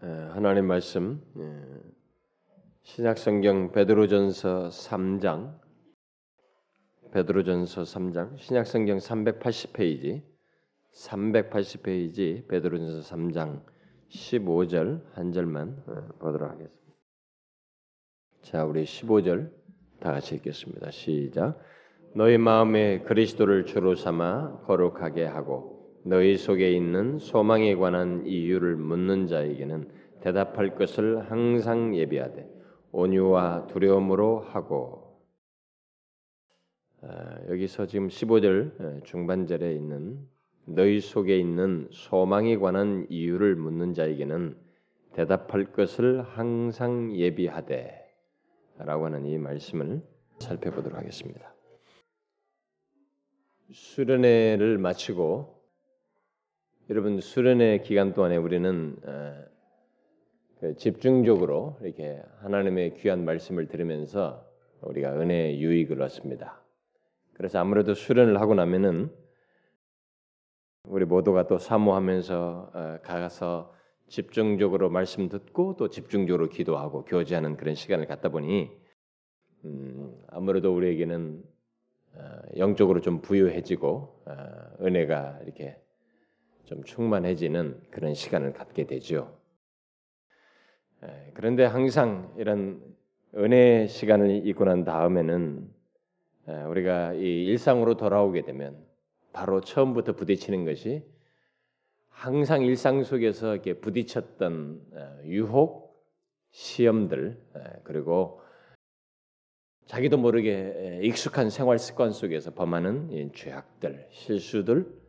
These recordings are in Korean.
하나님 말씀 신약 성경 베드로전서 3장 베드로전서 3장 신약 성경 380페이지 380페이지 베드로전서 3장 15절 한 절만 보도록 하겠습니다. 자, 우리 15절 다 같이 읽겠습니다. 시작. 너희 마음에 그리스도를 주로 삼아 거룩하게 하고 너희 속에 있는 소망에 관한 이유를 묻는 자에게는 대답할 것을 항상 예비하되 온유와 두려움으로 하고 아, 여기서 지금 15절 중반절에 있는 너희 속에 있는 소망에 관한 이유를 묻는 자에게는 대답할 것을 항상 예비하되 라고 하는 이 말씀을 살펴보도록 하겠습니다. 수련회를 마치고 여러분 수련회 기간 동안에 우리는 어, 그 집중적으로 이렇게 하나님의 귀한 말씀을 들으면서 우리가 은혜의 유익을 얻습니다. 그래서 아무래도 수련을 하고 나면은 우리 모두가 또 사모하면서 어, 가서 집중적으로 말씀 듣고 또 집중적으로 기도하고 교제하는 그런 시간을 갖다 보니 음, 아무래도 우리에게는 어, 영적으로 좀 부유해지고 은혜가 이렇게 좀 충만해지는 그런 시간을 갖게 되죠. 그런데 항상 이런 은혜 시간을 있고 난 다음에는 우리가 이 일상으로 돌아오게 되면 바로 처음부터 부딪히는 것이 항상 일상 속에서 이렇게 부딪혔던 유혹, 시험들 그리고 자기도 모르게 익숙한 생활 습관 속에서 범하는 죄악들, 실수들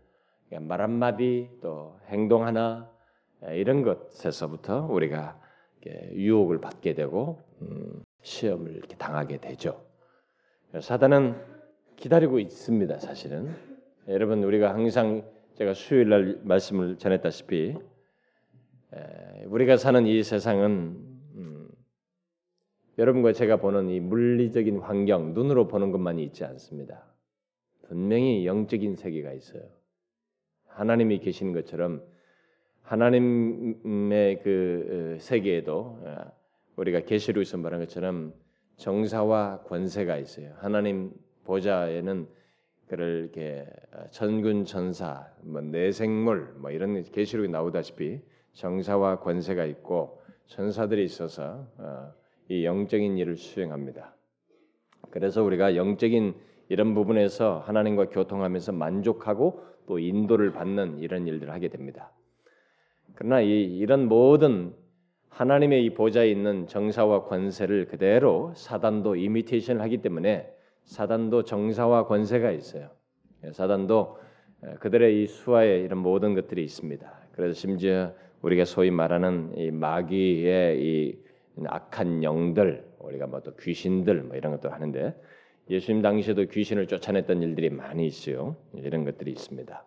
말 한마디 또 행동 하나 이런 것에서부터 우리가 유혹을 받게 되고 음, 시험을 이렇게 당하게 되죠. 사단은 기다리고 있습니다. 사실은 여러분 우리가 항상 제가 수요일 날 말씀을 전했다시피 우리가 사는 이 세상은 음, 여러분과 제가 보는 이 물리적인 환경 눈으로 보는 것만이 있지 않습니다. 분명히 영적인 세계가 있어요. 하나님이 계신 것처럼 하나님의 그 어, 세계에도 어, 우리가 계시록에서 말한 것처럼 정사와 권세가 있어요. 하나님 보좌에는 그를 이렇게 어, 천군 천사, 뭐 내생물 뭐 이런 계시록이 나오다시피 정사와 권세가 있고 천사들이 있어서 이 영적인 일을 수행합니다. 그래서 우리가 영적인 이런 부분에서 하나님과 교통하면서 만족하고 또 인도를 받는 이런 일들을 하게 됩니다. 그러나 이, 이런 모든 하나님의 이 보좌에 있는 정사와 권세를 그대로 사단도 이미테이션을 하기 때문에 사단도 정사와 권세가 있어요. 예, 사단도 그들의 이 수하에 이런 모든 것들이 있습니다. 그래서 심지어 우리가 소위 말하는 이 마귀의 이 악한 영들, 우리가 뭐 또 귀신들 뭐 이런 것도 하는데 예수님 당시에도 귀신을 쫓아냈던 일들이 많이 있어요. 이런 것들이 있습니다.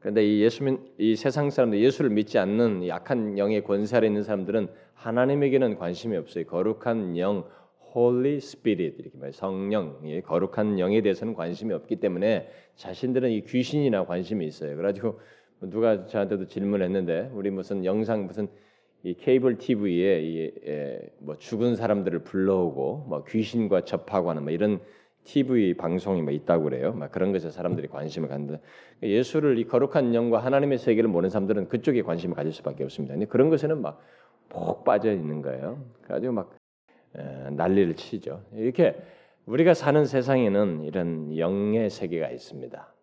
그런데 이 예수님 이 세상 사람들 예수를 믿지 않는 약한 영의 권세 아래 있는 사람들은 하나님에게는 관심이 없어요. 거룩한 영, Holy Spirit 이렇게 말 성령, 거룩한 영에 대해서는 관심이 없기 때문에 자신들은 이 귀신이나 관심이 있어요. 그래가지고 누가 저한테도 질문했는데 우리 무슨 영상 무슨 이 케이블 TV에 이, 에, 뭐 죽은 사람들을 불러오고 뭐 귀신과 접하고 하는 뭐 이런 TV 방송이 뭐 있다고 그래요. 막 그런 것에 사람들이 관심을 갖는데 예수를 이 거룩한 영과 하나님의 세계를 모르는 사람들은 그쪽에 관심을 가질 수밖에 없습니다. 근데 그런 것에는 막푹 빠져 있는 거예요. 그래가지고 막 에, 난리를 치죠. 이렇게 우리가 사는 세상에는 이런 영의 세계가 있습니다.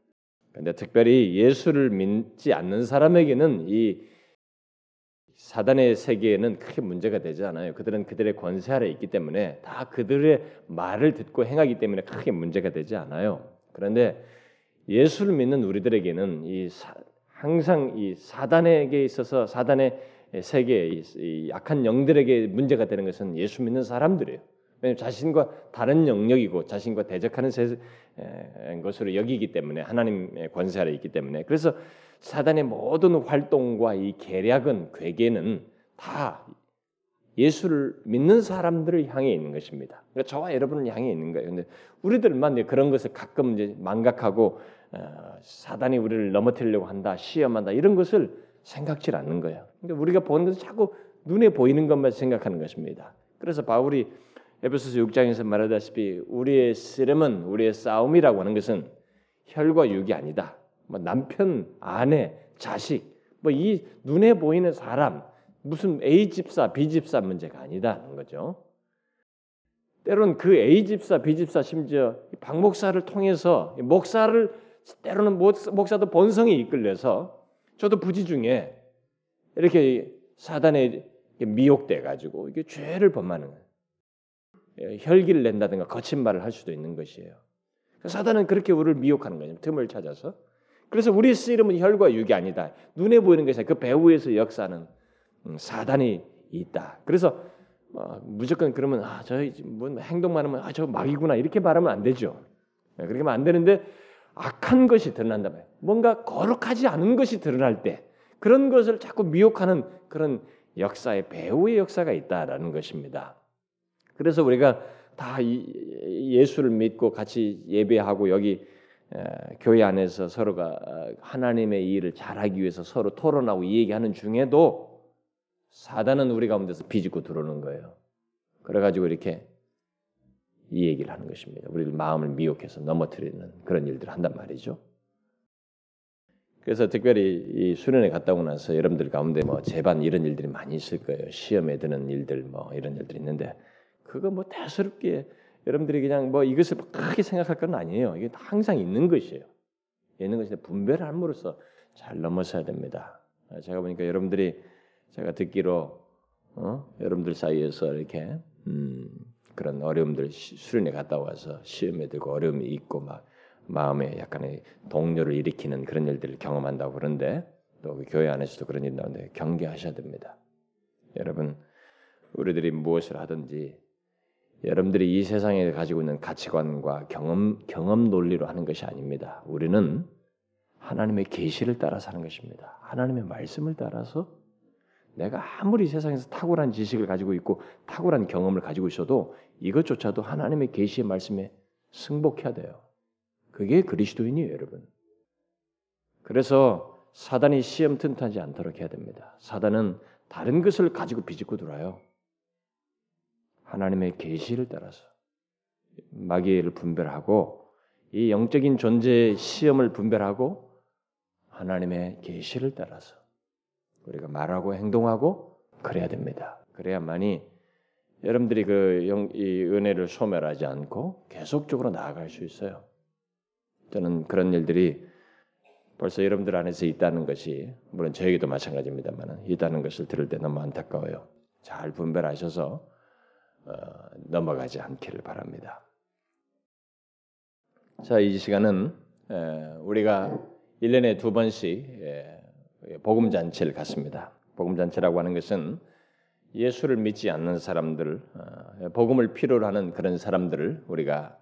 근데 특별히 예수를 믿지 않는 사람에게는 이 사단의 세계에는 크게 문제가 되지 않아요. 그들은 그들의 권세 아래 있기 때문에 다 그들의 말을 듣고 행하기 때문에 크게 문제가 되지 않아요. 그런데 예수를 믿는 우리들에게는 이 사, 항상 이 사단에게 있어서 사단의 세계, 이 약한 영들에게 문제가 되는 것은 예수 믿는 사람들이에요. 왜냐하면 자신과 다른 영역이고 자신과 대적하는 세, 에, 것으로 여기기 때문에 하나님의 권세 아래 있기 때문에 그래서 사단의 모든 활동과 이 계략은 괴계는 다 예수를 믿는 사람들을 향해 있는 것입니다. 그러니까 저와 여러분을 향해 있는 거예요. 근데 우리들만 그런 것을 가끔 이제 망각하고 어, 사단이 우리를 넘어뜨리려고 한다, 시험한다 이런 것을 생각질 않는 거예요. 그러니까 우리가 보는 것은 자꾸 눈에 보이는 것만 생각하는 것입니다. 그래서 바울이 에베소서 6장에서 말하다시피 우리의 씨름은 우리의 싸움이라고 하는 것은 혈과 육이 아니다. 뭐 남편, 아내, 자식, 뭐 이 눈에 보이는 사람 무슨 A 집사, B 집사 문제가 아니다는 거죠. 때로는 그 A 집사, B 집사 심지어 박 목사를 통해서 목사를 때로는 목사도 본성이 이끌려서 저도 부지 중에 이렇게 사단에 미혹돼 가지고 이게 죄를 범하는 거예요. 예, 혈기를 낸다든가 거친 말을 할 수도 있는 것이에요. 사단은 그렇게 우리를 미혹하는 거예요. 틈을 찾아서. 그래서 우리 씨름은 혈과 육이 아니다. 눈에 보이는 것이 그 배후에서 역사는 음, 사단이 있다. 그래서 어, 무조건 그러면 아, 저 뭐 행동만 하면 아, 저 막이구나 이렇게 말하면 안 되죠. 네, 그렇게 하면 안 되는데 악한 것이 드러난다 말 뭔가 거룩하지 않은 것이 드러날 때 그런 것을 자꾸 미혹하는 그런 역사의 배후의 역사가 있다라는 것입니다. 그래서 우리가 다 예수를 믿고 같이 예배하고 여기 교회 안에서 서로가 어, 하나님의 일을 잘하기 위해서 서로 토론하고 이 얘기하는 중에도 사단은 우리 가운데서 비집고 들어오는 거예요. 그래가지고 이렇게 이 얘기를 하는 것입니다. 우리를 마음을 미혹해서 넘어뜨리는 그런 일들을 한단 말이죠. 그래서 특별히 이 수련회 갔다 오고 나서 여러분들 가운데 뭐 재반 이런 일들이 많이 있을 거예요. 시험에 드는 일들 뭐 이런 일들이 있는데 그거 뭐 대수롭게 여러분들이 그냥 뭐 이것을 크게 생각할 건 아니에요. 이게 항상 있는 것이에요. 있는 것인데 분별을 함으로써 잘 넘어서야 됩니다. 제가 보니까 여러분들이 제가 듣기로 어? 여러분들 사이에서 이렇게 음, 그런 어려움들 수련회 갔다 와서 시험에 들고 어려움이 있고 막 마음에 약간의 동료를 일으키는 그런 일들을 경험한다고 그런데 또그 교회 안에서도 그런 일이 나오는데 경계하셔야 됩니다. 여러분 우리들이 무엇을 하든지 여러분들이 이 세상에 가지고 있는 가치관과 경험 경험 논리로 하는 것이 아닙니다. 우리는 하나님의 계시를 따라서 하는 것입니다. 하나님의 말씀을 따라서 내가 아무리 세상에서 탁월한 지식을 가지고 있고 탁월한 경험을 가지고 있어도 이것조차도 하나님의 계시의 말씀에 승복해야 돼요. 그게 그리스도인이에요, 여러분. 그래서 사단이 시험 튼튼하지 않도록 해야 됩니다. 사단은 다른 것을 가지고 비집고 들어와요. 하나님의 계시를 따라서 마귀를 분별하고 이 영적인 존재의 시험을 분별하고 하나님의 계시를 따라서 우리가 말하고 행동하고 그래야 됩니다. 그래야만이 여러분들이 그 영, 이 은혜를 소멸하지 않고 계속적으로 나아갈 수 있어요. 저는 그런 일들이 벌써 여러분들 안에서 있다는 것이 물론 저에게도 마찬가지입니다만 있다는 것을 들을 때 너무 안타까워요. 잘 분별하셔서 어, 넘어가지 않기를 바랍니다. 자, 이 시간은 에, 우리가 1년에 두 번씩 에, 복음 잔치를 갖습니다. 복음 잔치라고 하는 것은 예수를 믿지 않는 사람들, 어, 복음을 필요로 하는 그런 사람들을 우리가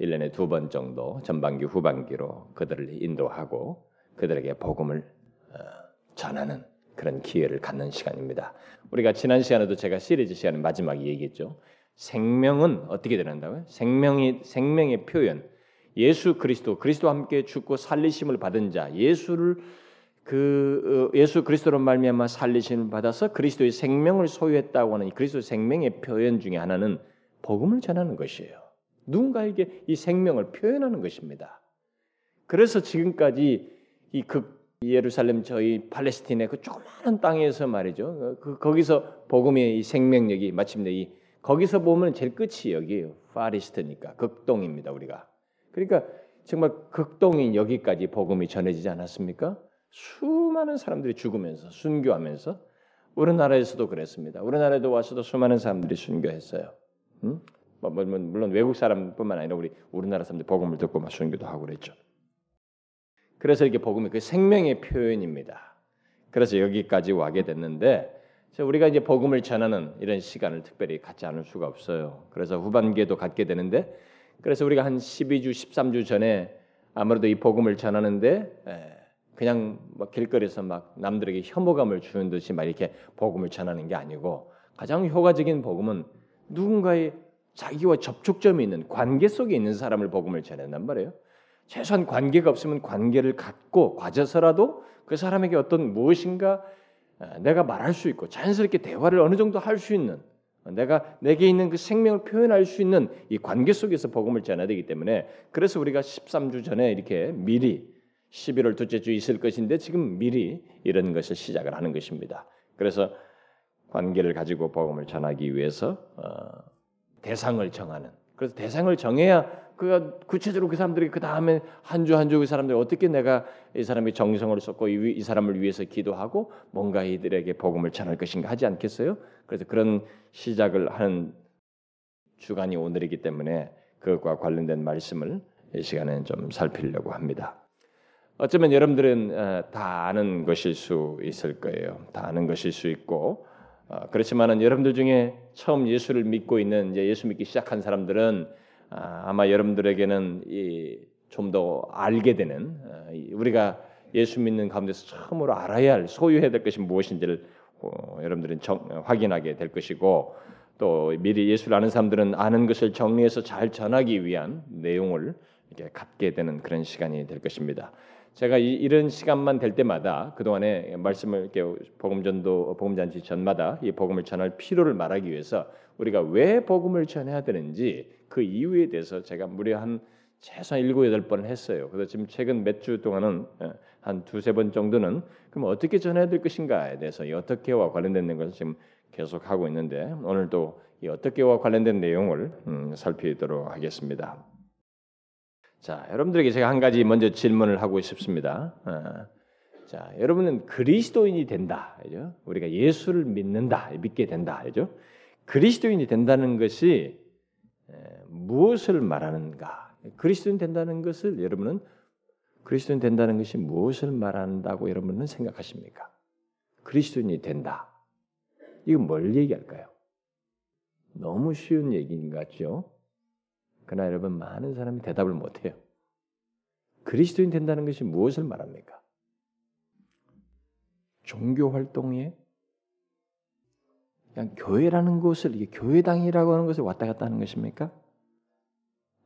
1년에 두 번 정도 전반기 후반기로 그들을 인도하고 그들에게 복음을 어, 전하는 그런 기회를 갖는 시간입니다. 우리가 지난 시간에도 제가 시리즈 시간 마지막에 얘기했죠. 생명은 어떻게 되는다고요? 생명이 생명의 표현. 예수 그리스도 그리스도와 함께 죽고 살리심을 받은 자 예수를 그 어, 예수 그리스도로 말미암아 살리심을 받아서 그리스도의 생명을 소유했다고 하는 그리스도 생명의 표현 중에 하나는 복음을 전하는 것이에요. 누군가에게 이 생명을 표현하는 것입니다. 그래서 지금까지 이 극 예루살렘 저희 팔레스틴의 그 조그마한 땅에서 말이죠. 그 거기서 복음의 이 생명력이 마침내 이 거기서 보면 제일 끝이 여기에요. 파리스트니까 극동입니다 우리가. 그러니까 정말 극동인 여기까지 복음이 전해지지 않았습니까? 수많은 사람들이 죽으면서 순교하면서 우리나라에서도 그랬습니다. 우리나라에도 와서도 수많은 사람들이 순교했어요. 음? 물론 외국 사람뿐만 아니라 우리 우리나라 사람들 복음을 듣고 막 순교도 하고 그랬죠. 그래서 이렇게 복음이 그 생명의 표현입니다. 그래서 여기까지 와게 됐는데 우리가 이제 복음을 전하는 이런 시간을 특별히 갖지 않을 수가 없어요. 그래서 후반기에도 갖게 되는데 그래서 우리가 한 12주, 13주 전에 아무래도 이 복음을 전하는데 그냥 막 길거리에서 막 남들에게 혐오감을 주는 듯이 막 이렇게 복음을 전하는 게 아니고 가장 효과적인 복음은 누군가의 자기와 접촉점이 있는 관계 속에 있는 사람을 복음을 전한단 말이에요. 최소한 관계가 없으면 관계를 갖고 과제서라도 그 사람에게 어떤 무엇인가 어, 내가 말할 수 있고 자연스럽게 대화를 어느 정도 할 수 있는 내가 내게 있는 그 생명을 표현할 수 있는 이 관계 속에서 복음을 전해야 되기 때문에 그래서 우리가 13주 전에 이렇게 미리 11월 둘째 주 있을 것인데 지금 미리 이런 것을 시작을 하는 것입니다. 그래서 관계를 가지고 복음을 전하기 위해서 어, 대상을 정하는 그래서 대상을 정해야 그 구체적으로 그 사람들이 그 다음에 한 주 한 주 그 사람들이 어떻게 내가 이 사람의 정성을 쏟고 이, 이 사람을 위해서 기도하고 뭔가 이들에게 복음을 전할 것인가 하지 않겠어요? 그래서 그런 시작을 하는 주간이 오늘이기 때문에 그것과 관련된 말씀을 이 시간에 좀 살피려고 합니다. 어쩌면 여러분들은 어, 다 아는 것일 수 있을 거예요. 다 아는 것일 수 있고 어, 그렇지만은 여러분들 중에 처음 예수를 믿고 있는 이제 예수 믿기 시작한 사람들은 아, 아마 여러분들에게는 좀 더 알게 되는 어, 우리가 예수 믿는 가운데서 처음으로 알아야 할 소유해야 될 것이 무엇인지를 어, 여러분들은 정, 확인하게 될 것이고 또 미리 예수를 아는 사람들은 아는 것을 정리해서 잘 전하기 위한 내용을 이렇게 갖게 되는 그런 시간이 될 것입니다. 제가 이, 런 시간만 될 때마다 그 동안에 말씀을 이렇게 복음 전도 복음 잔치 전마다 이 복음을 전할 필요를 말하기 위해서 우리가 왜 복음을 전해야 되는지 그 이유에 대해서 제가 무려 한 최소한 일곱 여덟 번을 했어요. 그래서 지금 최근 몇 주 동안은 예, 한 두세 번 정도는 그럼 어떻게 전해야 될 것인가에 대해서 이 어떻게와 관련된 것을 지금 계속 하고 있는데 오늘도 이 어떻게와 관련된 내용을 음, 살피도록 하겠습니다. 자, 여러분들에게 제가 한 가지 먼저 질문을 하고 싶습니다. 어, 자, 여러분은 그리스도인이 된다. 그죠? 우리가 예수를 믿는다, 믿게 된다. 그죠? 그리스도인이 된다는 것이 무엇을 말하는가? 그리스도인 된다는 것을 여러분은 그리스도인 된다는 것이 무엇을 말한다고 여러분은 생각하십니까? 그리스도인이 된다. 이건 뭘 얘기할까요? 너무 쉬운 얘기인 것 같죠? 그러나 여러분 많은 사람이 대답을 못해요. 그리스도인 된다는 것이 무엇을 말합니까? 종교 활동에 그냥 교회라는 곳을 이게 교회당이라고 하는 것을 왔다 갔다 하는 것입니까?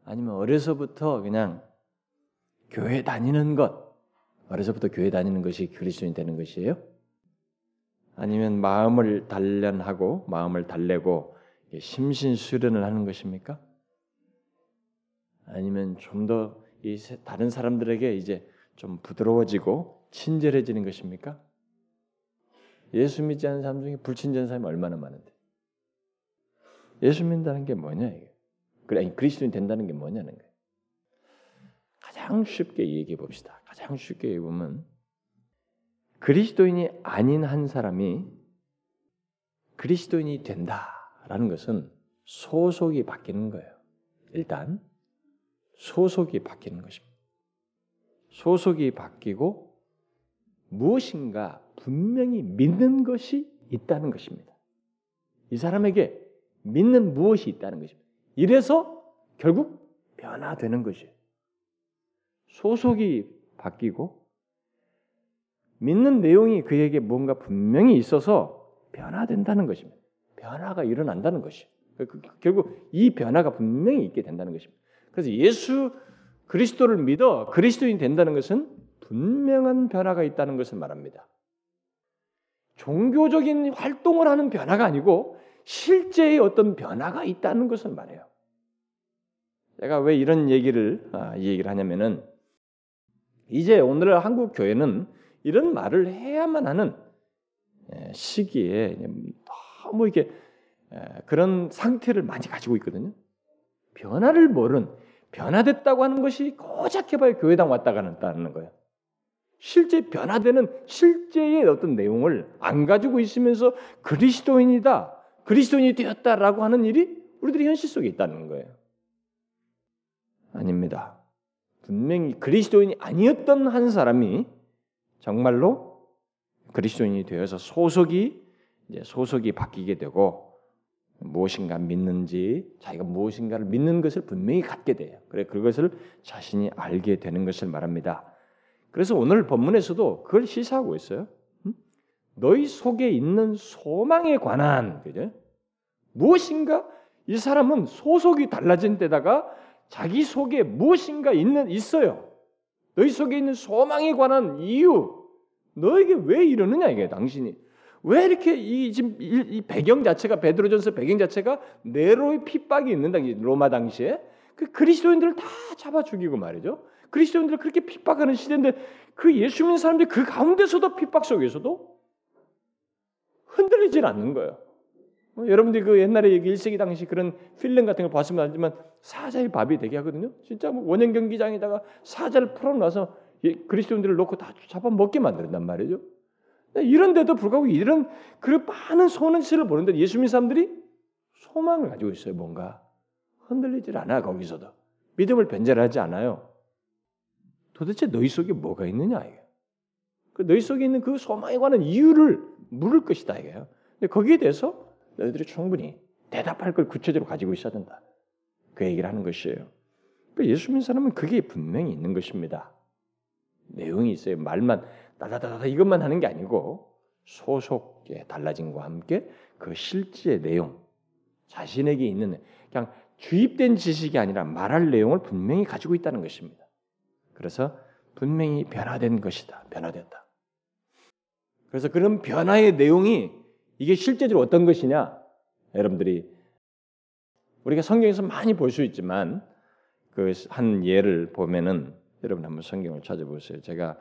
아니면 어려서부터 그냥 교회 다니는 것, 어려서부터 교회 다니는 것이 그리스도인 되는 것이에요? 아니면 마음을 단련하고 마음을 달래고 심신 수련을 하는 것입니까? 아니면 좀더 다른 사람들에게 이제 좀 부드러워지고 친절해지는 것입니까? 예수 믿지 않는 사람 중에 불친절한 사람이 얼마나 많은데. 예수 믿는다는 게 뭐냐 이게. 그래 그리스도인 된다는 게 뭐냐는 거예요. 가장 쉽게 얘기해 봅시다. 가장 쉽게 얘기해 보면 그리스도인이 아닌 한 사람이 그리스도인이 된다라는 것은 소속이 바뀌는 거예요. 일단 소속이 바뀌는 것입니다. 소속이 바뀌고 무엇인가 분명히 믿는 것이 있다는 것입니다. 이 사람에게 믿는 무엇이 있다는 것입니다. 이래서 결국 변화되는 것이에요. 소속이 바뀌고 믿는 내용이 그에게 뭔가 분명히 있어서 변화된다는 것입니다. 변화가 일어난다는 것이. 결국 이 변화가 분명히 있게 된다는 것입니다. 그래서 예수 그리스도를 믿어 그리스도인 된다는 것은 분명한 변화가 있다는 것을 말합니다. 종교적인 활동을 하는 변화가 아니고 실제의 어떤 변화가 있다는 것을 말해요. 제가 왜 이런 얘기를 아, 이 얘기를 하냐면은 이제 오늘 한국 교회는 이런 말을 해야만 하는 예, 시기에 너무 이게 그런 상태를 많이 가지고 있거든요. 변화를 모른 변화됐다고 하는 것이 고작해봐야 교회당 왔다 가는 거예요. 실제 변화되는 실제의 어떤 내용을 안 가지고 있으면서 그리스도인이다, 그리스도인이 되었다라고 하는 일이 우리들의 현실 속에 있다는 거예요. 아닙니다. 분명히 그리스도인이 아니었던 한 사람이 정말로 그리스도인이 되어서 소속이 이제 소속이 바뀌게 되고 무엇인가 믿는지 자기가 무엇인가를 믿는 것을 분명히 갖게 돼요. 그래 그것을 자신이 알게 되는 것을 말합니다. 그래서 오늘 본문에서도 그걸 시사하고 있어요. 너희 속에 있는 소망에 관한 그죠? 무엇인가 이 사람은 소속이 달라진 데다가 자기 속에 무엇인가 있는 있어요. 너희 속에 있는 소망에 관한 이유, 너에게 왜 이러느냐 이게 당신이 왜 이렇게 이 지금 이, 이 배경 자체가 베드로전서 배경 자체가 네로의 핍박이 있는 당시 로마 당시에 그 그리스도인들을 다 잡아 죽이고 말이죠. 그리스도인들을 그렇게 핍박하는 시대인데 그 예수 믿는 사람들 그 가운데서도 핍박 속에서도 흔들리질 않는 거예요. 뭐 여러분들이 그 옛날에 1세기 당시 그런 필름 같은 걸 봤으면 알지만 사자의 밥이 되게 하거든요. 진짜 뭐 원형 경기장에다가 사자를 풀어놔서 그리스도인들을 놓고 다 잡아먹게 만든단 말이죠. 이런데도 불구하고 이런 그 많은 소는 시를 보는데 예수 믿는 사람들이 소망을 가지고 있어요. 뭔가 흔들리질 않아 거기서도 믿음을 변절하지 않아요. 도대체 너희 속에 뭐가 있느냐 이게. 그 너희 속에 있는 그 소망에 관한 이유를 물을 것이다 이게요. 근데 거기에 대해서 너희들이 충분히 대답할 걸 구체적으로 가지고 있어야 된다. 그 얘기를 하는 것이에요. 그 예수 믿는 사람은 그게 분명히 있는 것입니다. 내용이 있어요. 말만 다다다다 이것만 하는 게 아니고 소속의 달라짐과 함께 그 실제 내용 자신에게 있는 그냥 주입된 지식이 아니라 말할 내용을 분명히 가지고 있다는 것입니다. 그래서 분명히 변화된 것이다. 변화된다. 그래서 그런 변화의 내용이 이게 실제적으로 어떤 것이냐? 여러분들이 우리가 성경에서 많이 볼 수 있지만 그 한 예를 보면은 여러분 한번 성경을 찾아보세요. 제가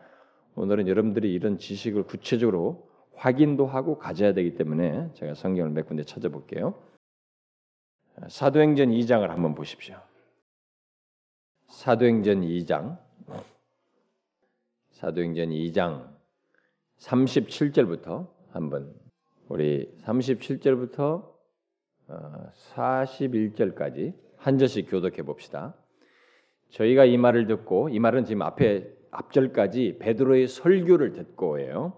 오늘은 여러분들이 이런 지식을 구체적으로 확인도 하고 가져야 되기 때문에 제가 성경을 몇 군데 찾아볼게요. 사도행전 2장을 한번 보십시오. 사도행전 2장 사도행전 2장 37절부터 한번 우리 37절부터 41절까지 어, 한 절씩 교독해 봅시다. 저희가 이 말을 듣고 이 말은 지금 앞에 앞절까지 베드로의 설교를 듣고예요.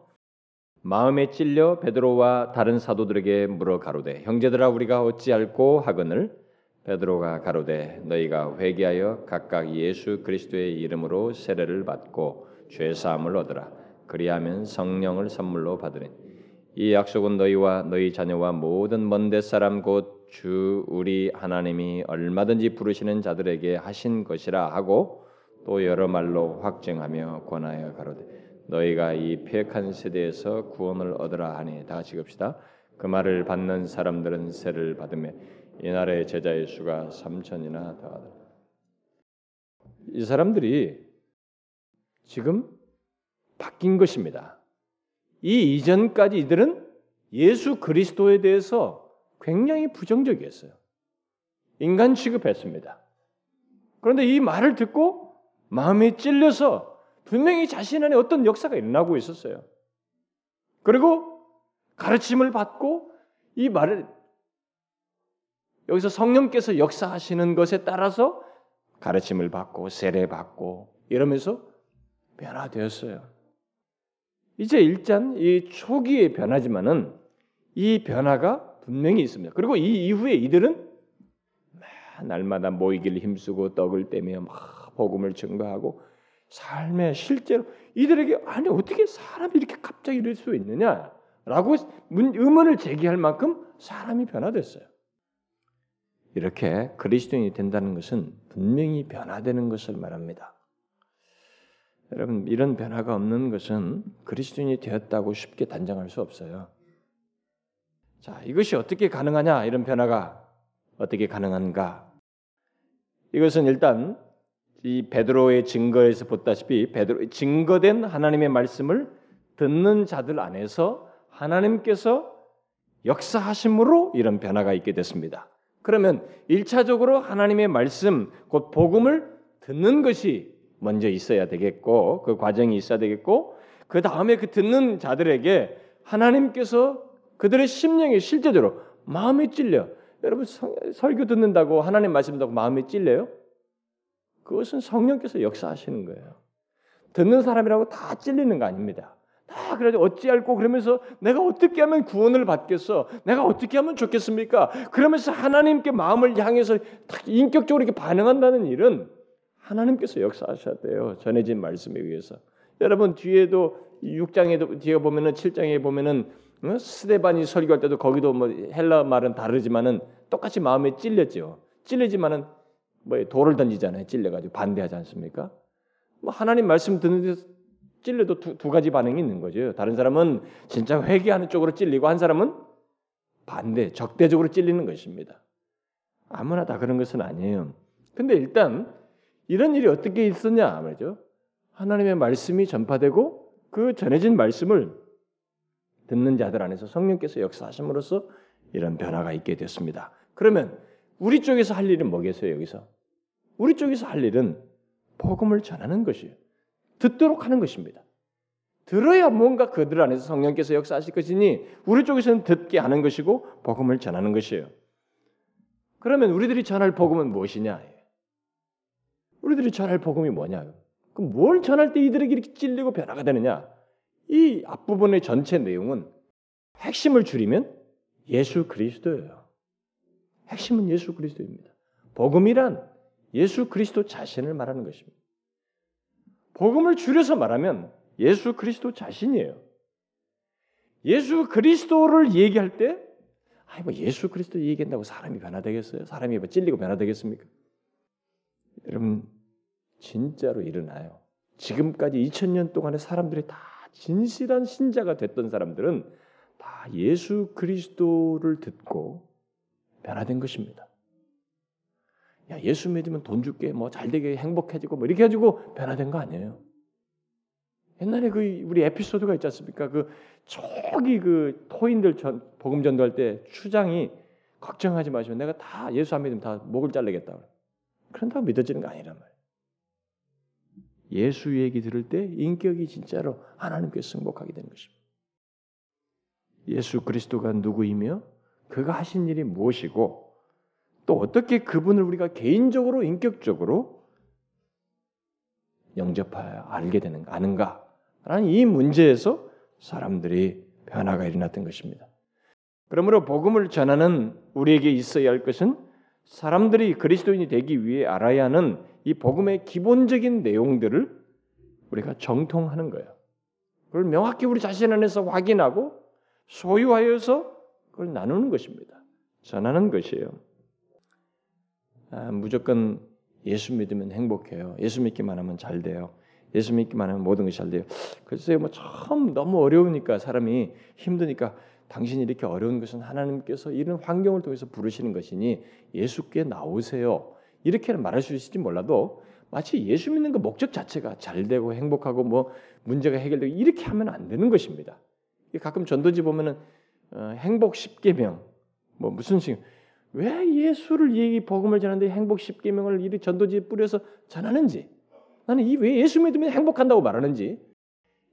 마음에 찔려 베드로와 다른 사도들에게 물어 가로되 형제들아 우리가 어찌 할고 하거늘 베드로가 가로되 너희가 회개하여 각각 예수 그리스도의 이름으로 세례를 받고 죄 사함을 얻으라. 그리하면 성령을 선물로 받으니. 이 약속은 너희와 너희 자녀와 모든 먼데 사람 곧 주 우리 하나님이 얼마든지 부르시는 자들에게 하신 것이라 하고 또 여러 말로 확증하며 권하여 가로되 너희가 이 폐역한 세대에서 구원을 얻으라 하니 다 같이 읽읍시다. 그 말을 받는 사람들은 세를 받으며 이날의 제자의 수가 3천이나 더하다. 이 사람들이 지금 바뀐 것입니다. 이 이전까지 이들은 예수 그리스도에 대해서 굉장히 부정적이었어요. 인간 취급했습니다. 그런데 이 말을 듣고 마음에 찔려서 분명히 자신 안에 어떤 역사가 일어나고 있었어요. 그리고 가르침을 받고 이 말을 여기서 성령께서 역사하시는 것에 따라서 가르침을 받고 세례 받고 이러면서 변화되었어요. 이제 일단 이 초기의 변화지만은 이 변화가 분명히 있습니다. 그리고 이 이후에 이들은 날마다 모이기를 힘쓰고 떡을 떼며 막 복음을 증거하고 삶의 실제로 이들에게 아니 어떻게 사람이 이렇게 갑자기 이럴 수 있느냐라고 의문을 제기할 만큼 사람이 변화됐어요. 이렇게 그리스도인이 된다는 것은 분명히 변화되는 것을 말합니다. 여러분 이런 변화가 없는 것은 그리스도인이 되었다고 쉽게 단정할 수 없어요. 자, 이것이 어떻게 가능하냐? 이런 변화가 어떻게 가능한가? 이것은 일단 이 베드로의 증거에서 보다시피 베드로 증거된 하나님의 말씀을 듣는 자들 안에서 하나님께서 역사하심으로 이런 변화가 있게 됐습니다. 그러면 일차적으로 하나님의 말씀 곧 복음을 듣는 것이 먼저 있어야 되겠고 그 과정이 있어야 되겠고 그 다음에 그 듣는 자들에게 하나님께서 그들의 심령이 실제적으로 마음이 찔려 여러분 설교 듣는다고 하나님 말씀 듣고 마음이 찔려요? 그것은 성령께서 역사하시는 거예요. 듣는 사람이라고 다 찔리는 거 아닙니다. 다 그래도 어찌할고 그러면서 내가 어떻게 하면 구원을 받겠어? 내가 어떻게 하면 좋겠습니까? 그러면서 하나님께 마음을 향해서 인격적으로 이렇게 반응한다는 일은 하나님께서 역사하셔야 돼요. 전해진 말씀에 의해서. 여러분 뒤에도 6장에도 뒤에 보면은 7장에 보면은 어? 스데반이 설교할 때도 거기도 뭐 헬라 말은 다르지만은 똑같이 마음에 찔렸죠. 찔리지만은 뭐 돌을 던지잖아요. 찔려가지고 반대하지 않습니까? 뭐 하나님 말씀 듣는데 찔려도 두, 두 가지 반응이 있는 거죠. 다른 사람은 진짜 회개하는 쪽으로 찔리고 한 사람은 반대, 적대적으로 찔리는 것입니다. 아무나 다 그런 것은 아니에요. 근데 일단 이런 일이 어떻게 있었냐 말이죠. 하나님의 말씀이 전파되고 그 전해진 말씀을 듣는 자들 안에서 성령께서 역사하심으로써 이런 변화가 있게 됐습니다. 그러면 우리 쪽에서 할 일은 뭐겠어요, 여기서? 우리 쪽에서 할 일은 복음을 전하는 것이에요. 듣도록 하는 것입니다. 들어야 뭔가 그들 안에서 성령께서 역사하실 것이니 우리 쪽에서는 듣게 하는 것이고 복음을 전하는 것이에요. 그러면 우리들이 전할 복음은 무엇이냐? 우리들이 전할 복음이 뭐냐? 그럼 뭘 전할 때 이들에게 이렇게 찔리고 변화가 되느냐? 이 앞부분의 전체 내용은 핵심을 줄이면 예수 그리스도예요. 핵심은 예수 그리스도입니다. 복음이란 예수 그리스도 자신을 말하는 것입니다. 복음을 줄여서 말하면 예수 그리스도 자신이에요. 예수 그리스도를 얘기할 때, 아니 뭐 예수 그리스도 얘기한다고 사람이 변화되겠어요? 사람이 뭐 찔리고 변화되겠습니까? 여러분 진짜로 일어나요. 지금까지 2000년 동안에 사람들이 다 진실한 신자가 됐던 사람들은 다 예수 그리스도를 듣고 변화된 것입니다. 야 예수 믿으면 돈 줄게, 뭐 잘되게 행복해지고 뭐 이렇게 해가지고 변화된 거 아니에요. 옛날에 그 우리 에피소드가 있지 않습니까? 그 초기 그 토인들 전, 복음 전도할 때 추장이 걱정하지 마시면 내가 다 예수 안 믿으면 다 목을 잘르겠다. 그런다고 믿어지는 거 아니란 말이에요. 예수 얘기 들을 때 인격이 진짜로 하나님께 승복하게 되는 것입니다. 예수 그리스도가 누구이며 그가 하신 일이 무엇이고 또 어떻게 그분을 우리가 개인적으로 인격적으로 영접하여 알게 되는가 아는가라는 이 문제에서 사람들이 변화가 일어났던 것입니다. 그러므로 복음을 전하는 우리에게 있어야 할 것은 사람들이 그리스도인이 되기 위해 알아야 하는 이 복음의 기본적인 내용들을 우리가 정통하는 거예요. 그걸 명확히 우리 자신 안에서 확인하고 소유하여서 그걸 나누는 것입니다. 전하는 것이에요. 아, 무조건 예수 믿으면 행복해요. 예수 믿기만 하면 잘 돼요. 예수 믿기만 하면 모든 것이 잘 돼요. 글쎄요, 뭐 처음 너무 어려우니까 사람이 힘드니까 당신이 이렇게 어려운 것은 하나님께서 이런 환경을 통해서 부르시는 것이니 예수께 나오세요. 이렇게는 말할 수 있을지 몰라도 마치 예수 믿는 그 목적 자체가 잘 되고 행복하고 뭐 문제가 해결되고 이렇게 하면 안 되는 것입니다. 가끔 전도지 보면은 어, 행복 십계명 뭐 무슨 식왜 예수를 얘기 복음을 전하는데 행복 십계명을 이 전도지에 뿌려서 전하는지 나는 이 왜 예수 믿으면 행복한다고 말하는지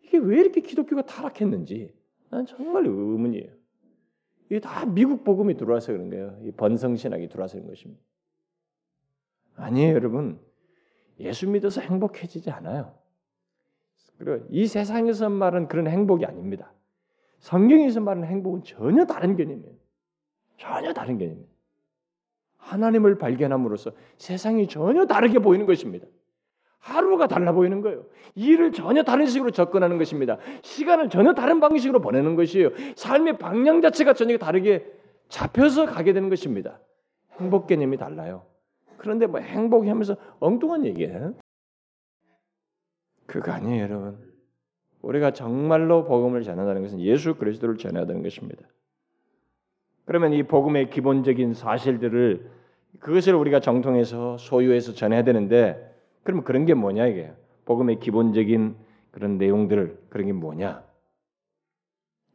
이게 왜 이렇게 기독교가 타락했는지 나는 정말 의문이에요. 이게 다 미국 복음이 들어와서 그런 거예요. 이 번성 신학이 들어와서 그런 것입니다. 아니에요, 여러분. 예수 믿어서 행복해지지 않아요. 그리고 이 세상에서 말하는 그런 행복이 아닙니다. 성경에서 말하는 행복은 전혀 다른 개념이에요. 전혀 다른 개념이에요. 하나님을 발견함으로써 세상이 전혀 다르게 보이는 것입니다. 하루가 달라 보이는 거예요. 일을 전혀 다른 식으로 접근하는 것입니다. 시간을 전혀 다른 방식으로 보내는 것이에요. 삶의 방향 자체가 전혀 다르게 잡혀서 가게 되는 것입니다. 행복 개념이 달라요. 그런데 뭐 행복이 하면서 엉뚱한 얘기예요. 그거 아니에요, 여러분. 우리가 정말로 복음을 전한다는 것은 예수 그리스도를 되는 것입니다. 그러면 이 복음의 기본적인 사실들을 그것을 우리가 정통해서 소유해서 전해야 되는데 그러면 그런 게 뭐냐 이게 복음의 기본적인 그런 내용들 그런 게 뭐냐?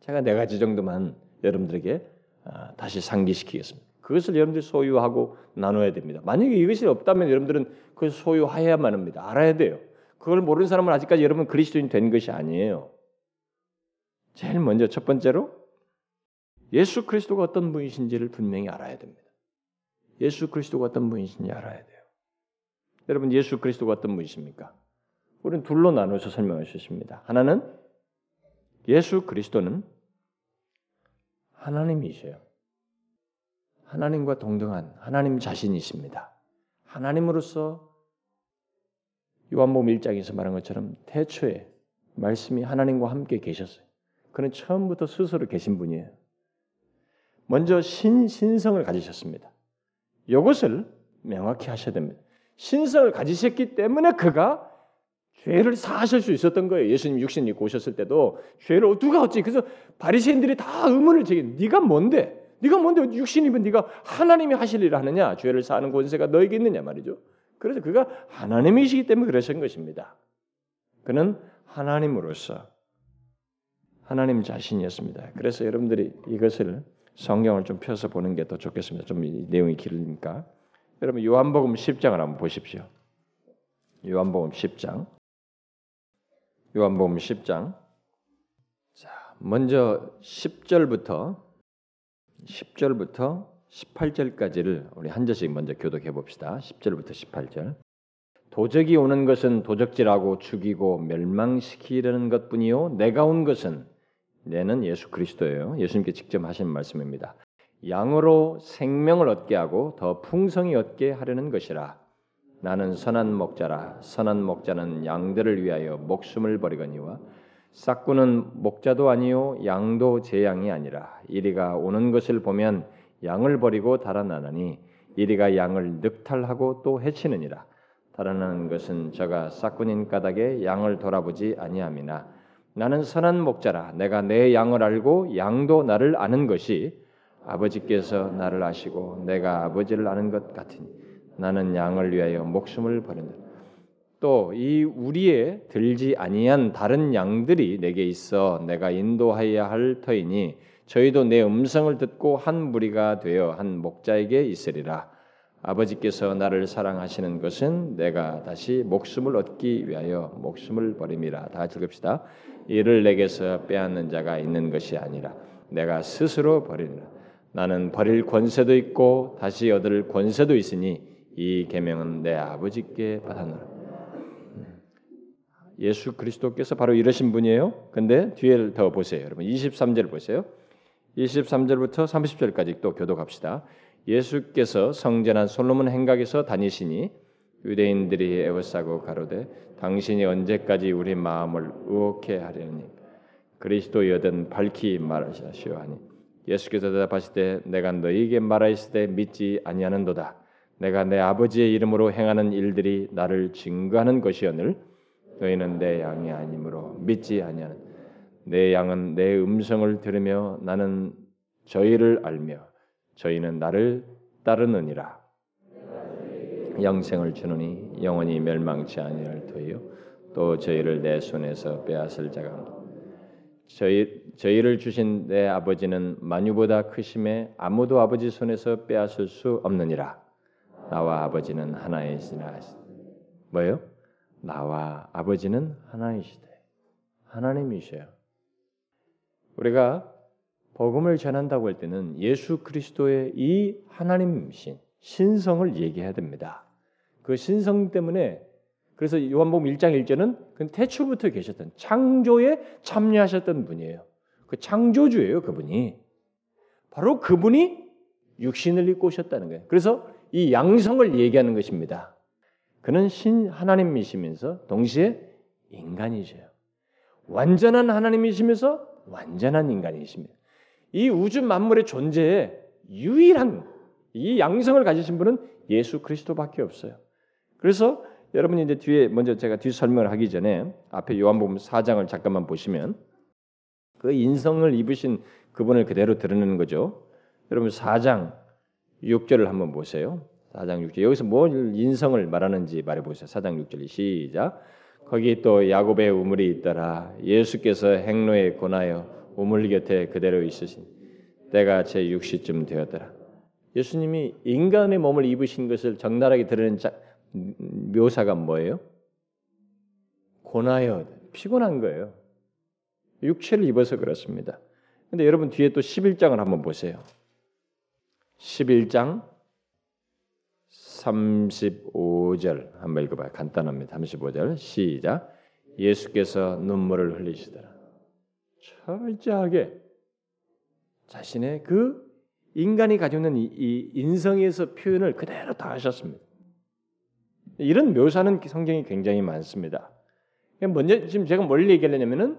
제가 네 가지 정도만 여러분들에게 아, 다시 상기시키겠습니다. 그것을 여러분들이 소유하고 나눠야 됩니다. 만약에 이것이 없다면 여러분들은 그걸 소유해야만 합니다. 알아야 돼요. 그걸 모르는 사람은 아직까지 여러분 그리스도인 된 것이 아니에요. 제일 먼저 첫 번째로 예수 그리스도가 어떤 분이신지를 분명히 알아야 됩니다. 예수 그리스도가 어떤 분이신지 알아야 돼요. 여러분 예수 그리스도가 어떤 분이십니까? 우리는 둘로 나눠서 설명할 수 있습니다. 하나는 예수 그리스도는 하나님이세요. 하나님과 동등한 하나님 자신이십니다. 하나님으로서 요한복음 1장에서 말한 것처럼 태초에 말씀이 하나님과 함께 계셨어요. 그는 처음부터 스스로 계신 분이에요. 먼저 신 신성을 가지셨습니다. 이것을 명확히 하셔야 됩니다. 신성을 가지셨기 때문에 그가 죄를 사하실 수 있었던 거예요. 예수님 육신 입고 오셨을 때도 죄를 누가 어찌 그래서 바리새인들이 다 의문을 제기. 네가 뭔데? 네가 뭔데 육신 입은 네가 하나님이 하실 일을 하느냐? 죄를 사는 권세가 너에게 있느냐 말이죠. 그래서 그가 하나님이시기 때문에 그러신 것입니다. 그는 하나님으로서 하나님 자신이었습니다. 그래서 여러분들이 이것을 성경을 좀 펴서 보는 게 더 좋겠습니다. 좀 내용이 길으니까. 여러분 요한복음 10장을 한번 보십시오. 요한복음 10장. 요한복음 10장. 자, 먼저 10절부터 10절부터 18절까지를 우리 한 절씩 먼저 교독해 봅시다. 10절부터 18절. 도적이 오는 것은 도적질하고 죽이고 멸망시키려는 것뿐이요 내가 온 것은 내는 예수 그리스도예요. 예수님께 직접 하신 말씀입니다. 양으로 생명을 얻게 하고 더 풍성히 얻게 하려는 것이라. 나는 선한 목자라. 선한 목자는 양들을 위하여 목숨을 버리거니와 싹구는 목자도 아니요 양도 제 양이 아니라 이리가 오는 것을 보면 양을 버리고 달아나나니 이리가 양을 늑탈하고 또 해치느니라. 달아나는 것은 저가 싹군인 까닭에 양을 돌아보지 아니함이나 나는 선한 목자라 내가 내 양을 알고 양도 나를 아는 것이 아버지께서 나를 아시고 내가 아버지를 아는 것 같으니 나는 양을 위하여 목숨을 버린다. 또 이 우리에 들지 아니한 다른 양들이 내게 있어 내가 인도하여야 할 터이니 저희도 내 음성을 듣고 한 무리가 되어 한 목자에게 있으리라. 아버지께서 나를 사랑하시는 것은 내가 다시 목숨을 얻기 위하여 목숨을 버림이라. 다 읽읍시다. 이를 내게서 빼앗는 자가 있는 것이 아니라 내가 스스로 버리라 나는 버릴 권세도 있고 다시 얻을 권세도 있으니 이 계명은 내 아버지께 받았노라. 예수 그리스도께서 바로 이러신 분이에요. 근데 뒤에를 더 보세요. 여러분 23절 보세요. 23절부터 30절까지 또 교독합시다. 예수께서 성전한 솔로몬 행각에서 다니시니 유대인들이 애워싸고 가로되 당신이 언제까지 우리 마음을 의혹해 하려니? 그리스도여든 밝히 말하시오 하니 예수께서 대답하시되 내가 너희에게 말하였을 믿지 아니하는도다. 내가 내 아버지의 이름으로 행하는 일들이 나를 증거하는 것이오늘 너희는 내 양이 아니므로 믿지 아니하는 내 양은 내 음성을 들으며 나는 저희를 알며 저희는 나를 따르느니라. 영생을 주느니 영원히 멸망치 아니할 터이요 또 저희를 내 손에서 빼앗을 자가 저희 저희를 주신 내 아버지는 만유보다 크심에 아무도 아버지 손에서 빼앗을 수 없느니라. 나와 아버지는 하나이시라. 뭐요? 나와 아버지는 하나이시되 하나님이셔요. 우리가 복음을 전한다고 할 때는 예수 그리스도의 이 하나님신 신성을 얘기해야 됩니다. 그 신성 때문에 그래서 요한복음 1장 1절은 그 태초부터 계셨던 창조에 참여하셨던 분이에요. 그 창조주예요, 그분이. 바로 그분이 육신을 입고 오셨다는 거예요. 그래서 이 양성을 얘기하는 것입니다. 그는 신 하나님이시면서 동시에 인간이셔요. 완전한 하나님이시면서 완전한 인간이십니다. 이 우주 만물의 존재에 유일한 이 양성을 가지신 분은 예수 그리스도밖에 없어요. 그래서 여러분이 이제 뒤에 먼저 제가 뒤 설명을 하기 전에 앞에 요한복음 4장을 잠깐만 보시면 그 인성을 입으신 그분을 그대로 드러내는 거죠. 여러분 4장 6절을 한번 보세요. 4장 6절 여기서 뭘 인성을 말하는지 말해 보세요. 4장 6절 시작. 거기 또 야곱의 우물이 있더라. 예수께서 행로에 권하여 우물 곁에 그대로 있으신 때가 제 6시쯤 되었더라. 예수님이 인간의 몸을 입으신 것을 적나라하게 드러낸 자, 묘사가 뭐예요? 고나여 피곤한 거예요. 육체를 입어서 그렇습니다. 근데 여러분 뒤에 또 11장을 한번 보세요. 11장 35절 한번 읽어봐요. 간단합니다. 35절 시작. 예수께서 눈물을 흘리시더라. 철저하게 자신의 그 인간이 가지고 있는 이, 인성에서 표현을 그대로 다 하셨습니다. 이런 묘사는 성경이 굉장히 많습니다. 먼저 지금 제가 뭘 얘기하려냐면은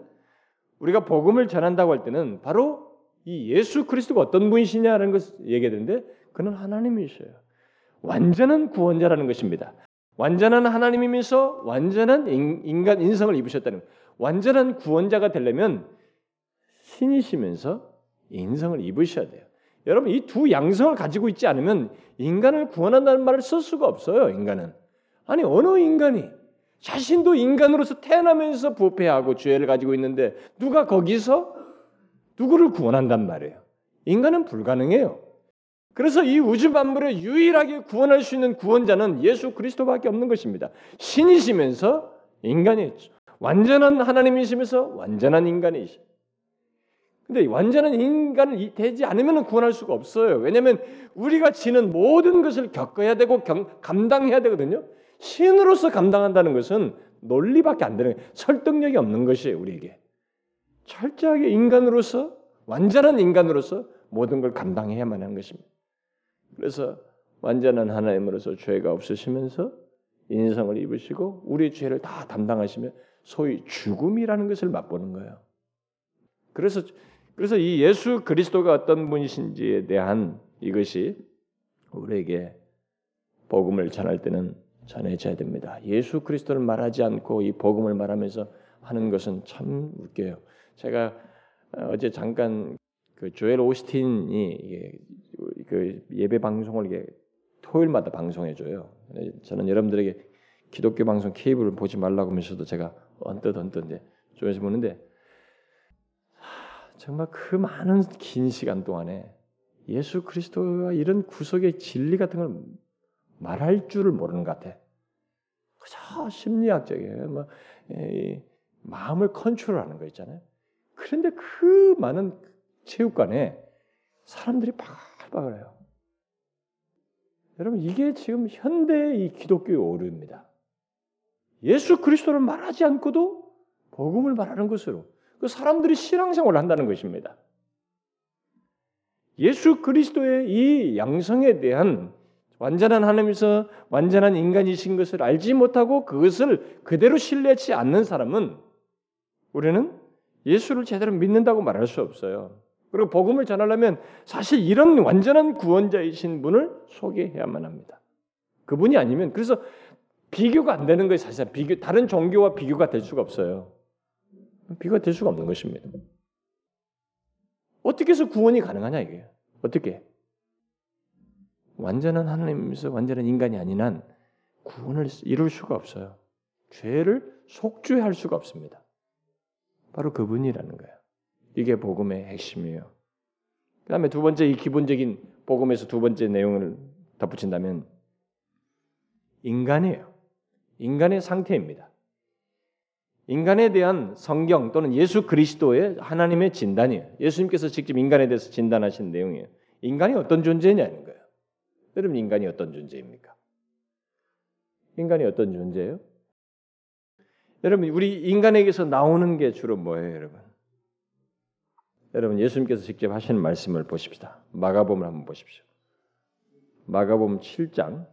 우리가 복음을 전한다고 할 때는 바로 이 예수 그리스도가 어떤 분이시냐라는 것을 얘기하는데 그는 하나님이셔요. 완전한 구원자라는 것입니다. 완전한 하나님이면서 완전한 인간 인성을 입으셨다는. 완전한 구원자가 되려면 신이시면서 인성을 입으셔야 돼요. 여러분 이 두 양성을 가지고 있지 않으면 인간을 구원한다는 말을 쓸 수가 없어요. 인간은 아니 어느 인간이 자신도 인간으로서 태어나면서 부패하고 죄를 가지고 있는데 누가 거기서 누구를 구원한단 말이에요. 인간은 불가능해요. 그래서 이 우주 만물을 유일하게 구원할 수 있는 구원자는 예수 그리스도밖에 없는 것입니다. 신이시면서 인간이죠. 완전한 하나님이시면서 완전한 인간이시. 근데 완전한 인간이 되지 않으면 구원할 수가 없어요. 왜냐하면 우리가 지는 모든 것을 겪어야 되고 경, 감당해야 되거든요. 신으로서 감당한다는 것은 논리밖에 안 되는 설득력이 없는 것이에요. 우리에게 철저하게 인간으로서 완전한 인간으로서 모든 걸 감당해야만 하는 것입니다. 그래서 완전한 하나님으로서 죄가 없으시면서 인성을 입으시고 우리 죄를 다 담당하시며 소위 죽음이라는 것을 맛보는 거예요. 그래서 그래서 이 예수 그리스도가 어떤 분이신지에 대한 이것이 우리에게 복음을 전할 때는 전해져야 됩니다. 예수 그리스도를 말하지 않고 이 복음을 말하면서 하는 것은 참 웃겨요. 제가 어제 잠깐 그 조엘 오스틴이 그 예배 방송을 이게 토요일마다 방송해 줘요. 저는 여러분들에게 기독교 방송 케이블을 보지 말라고 하면서도 제가 언뜻 언뜻 이제 조에서 보는데 정말 그 많은 긴 시간 동안에 예수 그리스도와 이런 구속의 진리 같은 걸 말할 줄을 모르는 것 같아. 그저 심리학적이에요. 뭐, 마음을 컨트롤하는 거 있잖아요. 그런데 그 많은 체육관에 사람들이 바글바글 해요. 여러분 이게 지금 현대의 이 기독교의 오류입니다. 예수 그리스도를 말하지 않고도 복음을 말하는 것으로 그 사람들이 신앙생활을 한다는 것입니다. 예수 그리스도의 이 양성에 대한 완전한 하나님에서 완전한 인간이신 것을 알지 못하고 그것을 그대로 신뢰치 않는 사람은 우리는 예수를 제대로 믿는다고 말할 수 없어요. 그리고 복음을 전하려면 사실 이런 완전한 구원자이신 분을 소개해야만 합니다. 그분이 아니면 그래서 비교가 안 되는 거예요. 사실 비교 다른 종교와 비교가 될 수가 없어요. 비교가 될 수가 없는 것입니다. 어떻게 해서 구원이 가능하냐 이게 어떻게 완전한 하나님이면서 완전한 인간이 아닌 한 구원을 이룰 수가 없어요. 죄를 속죄할 수가 없습니다. 바로 그분이라는 거예요. 이게 복음의 핵심이에요. 그 다음에 두 번째 이 기본적인 복음에서 두 번째 내용을 덧붙인다면 인간이에요. 인간의 상태입니다. 인간에 대한 성경 또는 예수 그리스도의 하나님의 진단이에요. 예수님께서 직접 인간에 대해서 진단하신 내용이에요. 인간이 어떤 존재냐는 거예요. 여러분 인간이 어떤 존재입니까? 인간이 어떤 존재예요? 여러분 우리 인간에게서 나오는 게 주로 뭐예요, 여러분? 여러분 예수님께서 직접 하시는 말씀을 보십시다. 마가복음을 한번 보십시오. 마가복음 7장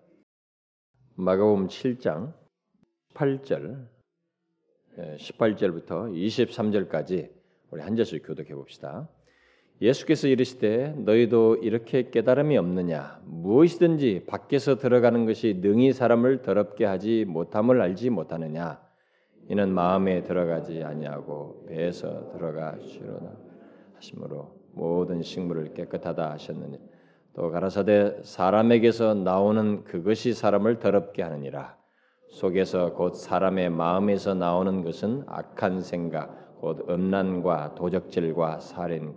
마가복음 7장 8절 18절부터 23절까지 우리 한 절씩 교독해 봅시다. 예수께서 이르시되 너희도 이렇게 깨달음이 없느냐 무엇이든지 밖에서 들어가는 것이 능히 사람을 더럽게 하지 못함을 알지 못하느냐 이는 마음에 들어가지 아니하고 배에서 들어가시로다 하심으로 모든 식물을 깨끗하다 하셨느니 또 가라사대 사람에게서 나오는 그것이 사람을 더럽게 하느니라 속에서 곧 사람의 마음에서 나오는 것은 악한 생각 곧 음란과 도적질과 살인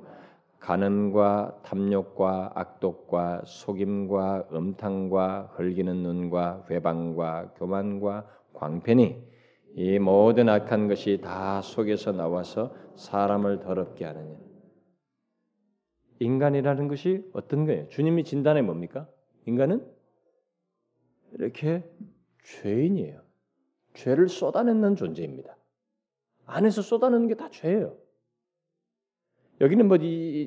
간음과 탐욕과 악독과 속임과 음탕과 흘기는 눈과 회방과 교만과 광편이 이 모든 악한 것이 다 속에서 나와서 사람을 더럽게 하느냐. 인간이라는 것이 어떤 거예요? 주님이 진단해 뭡니까? 인간은 이렇게 죄인이에요. 죄를 쏟아내는 존재입니다. 안에서 쏟아내는 게 다 죄예요. 여기는 뭐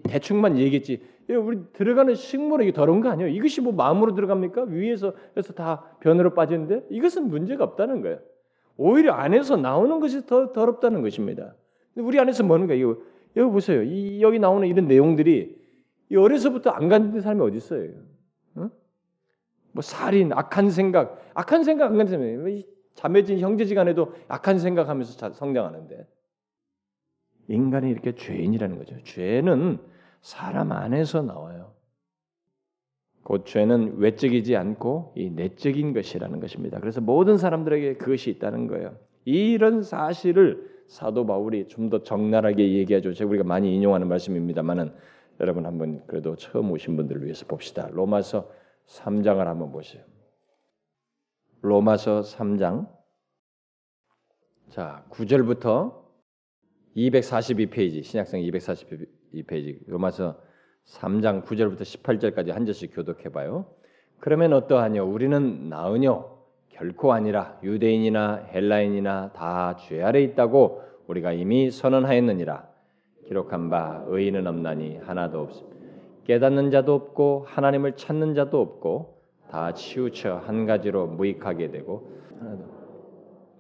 대충만 얘기했지. 우리 들어가는 식물이 더러운 거 아니에요. 이것이 뭐 마음으로 들어갑니까? 위에서 해서 다 변으로 빠지는데 이것은 문제가 없다는 거예요. 오히려 안에서 나오는 것이 더 더럽다는 것입니다. 우리 안에서 뭐는 거예요? 여기 보세요. 이, 여기 나오는 이런 내용들이 어려서부터 안 간는 사람이 어디 있어요? 어? 뭐 살인, 악한 생각, 악한 생각 안 가는 자매진 형제지간에도 악한 생각하면서 성장하는데 인간이 이렇게 죄인이라는 거죠. 죄는 사람 안에서 나와요. 곧 죄는 외적이지 않고 이 내적인 것이라는 것입니다. 그래서 모든 사람들에게 그것이 있다는 거예요. 이런 사실을 사도 바울이 좀 더 적나라하게 얘기하죠. 제가 우리가 많이 인용하는 말씀입니다만은 여러분 한번 그래도 처음 오신 분들을 위해서 봅시다. 로마서 3장을 한번 보세요. 로마서 3장 자, 9절부터 242페이지 신약성 242페이지 로마서 3장 9절부터 18절까지 한 절씩 교독해 봐요. 그러면 어떠하뇨? 우리는 나으뇨? 결코 아니라 유대인이나 헬라인이나 다 죄 아래 있다고 우리가 이미 선언하였느니라. 기록한 바 의인은 없나니 하나도 없습니다. 깨닫는 자도 없고 하나님을 찾는 자도 없고 다 치우쳐 한 가지로 무익하게 되고 하나도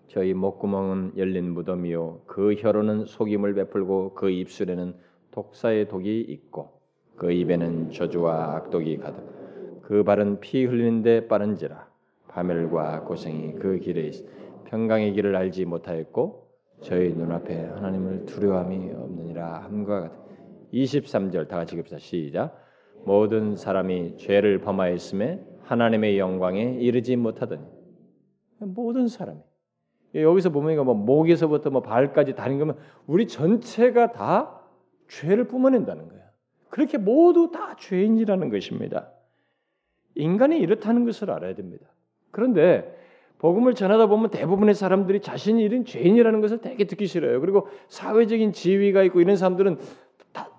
저희 목구멍은 열린 무덤이요. 그 혀로는 속임을 베풀고 그 입술에는 독사의 독이 있고 그 입에는 저주와 악독이 가득. 그 발은 피 흘리는데 빠른지라. 파멸과 고생이 그 길에 있 평강의 길을 알지 못하였고 저희 눈앞에 하나님을 두려움이 없느니라 함과 같은 23절 다 같이 읽읍시다 시작 모든 사람이 죄를 범하였음에 하나님의 영광에 이르지 못하더니 모든 사람이 여기서 보면 뭐 목에서부터 뭐 발까지 다닌 거면 우리 전체가 다 죄를 뿜어낸다는 거예요. 그렇게 모두 다 죄인이라는 것입니다. 인간이 이렇다는 것을 알아야 됩니다. 그런데 복음을 전하다 보면 대부분의 사람들이 자신이 이런 죄인이라는 것을 되게 듣기 싫어요. 그리고 사회적인 지위가 있고 이런 사람들은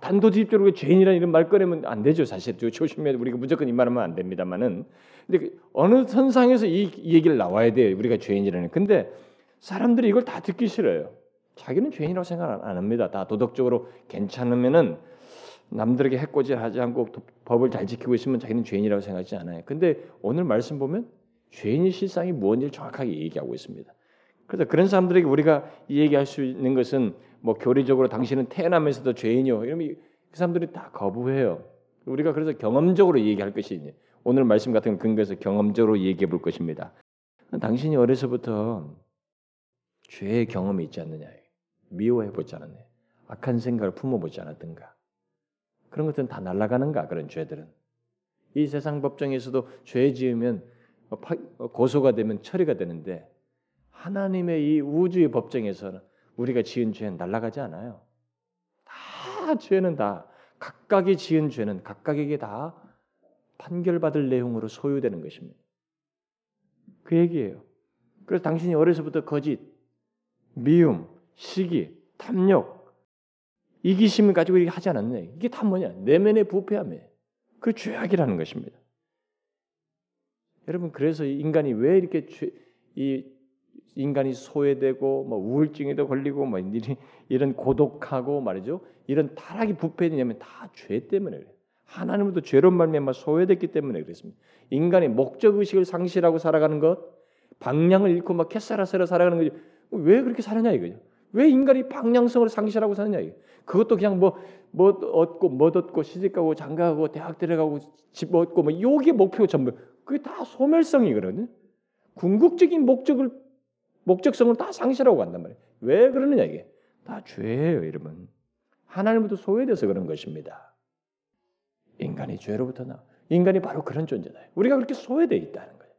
단도직입적으로 죄인이라는 이런 말 꺼내면 안 되죠. 사실 조심해야 우리가 무조건 이 말하면 안 됩니다만은 근데 그 어느 선상에서 이, 이 얘기를 나와야 돼요. 우리가 죄인이라는. 근데 사람들이 이걸 다 듣기 싫어요. 자기는 죄인이라고 생각 안 합니다. 다 도덕적으로 괜찮으면은 남들에게 해코지하지 않고 법을 잘 지키고 있으면 자기는 죄인이라고 생각하지 않아요. 근데 오늘 말씀 보면 죄인의 실상이 무엇인지 정확하게 얘기하고 있습니다. 그래서 그런 사람들에게 우리가 얘기할 수 있는 것은 뭐 교리적으로 당신은 태어나면서도 죄인이요. 이러면 그 사람들이 다 거부해요. 우리가 그래서 경험적으로 얘기할 것이 오늘 말씀 같은 근거에서 경험적으로 얘기해 볼 것입니다. 당신이 어려서부터 죄의 경험이 있지 않느냐. 미워해 보지 않았네. 악한 생각을 품어보지 않았던가. 그런 것들은 다 날아가는가 그런 죄들은. 이 세상 법정에서도 죄 지으면 고소가 되면 처리가 되는데 하나님의 이 우주의 법정에서는 우리가 지은 죄는 날아가지 않아요. 다 죄는 다 각각이 지은 죄는 각각에게 다 판결받을 내용으로 소유되는 것입니다. 그 얘기예요. 그래서 당신이 어려서부터 거짓, 미움, 시기, 탐욕, 이기심을 가지고 이렇게 하지 않았네. 이게 다 뭐냐? 내면의 부패함이에요. 그 죄악이라는 것입니다. 여러분 그래서 인간이 왜 이렇게 죄, 이 인간이 소외되고 뭐 우울증에도 걸리고 뭐 이런 고독하고 말이죠. 이런 타락이 부패되냐면 다 죄 때문에 그래요. 하나님도 죄로 말미암아 소외됐기 때문에 그렇습니다. 인간이 목적 의식을 상실하고 살아가는 것, 방향을 잃고 막 캐사라세라 살아가는 거지. 왜 그렇게 사느냐 이거죠. 왜 인간이 방향성을 상실하고 사느냐 이거. 그것도 그냥 뭐뭐 뭐 얻고 뭐 얻고 시집가고 장가가고 대학 들어가고 집 얻고 뭐 요게 목표 전부. 그게 다 소멸성이거든요. 궁극적인 목적을 목적성을 다 상실하고 간단 말이에요. 왜 그러느냐 이게 다 죄예요, 여러분. 하나님부터 소외돼서 그런 것입니다. 인간이 죄로부터 나. 인간이 바로 그런 존재다. 우리가 그렇게 소외돼 있다는 거예요.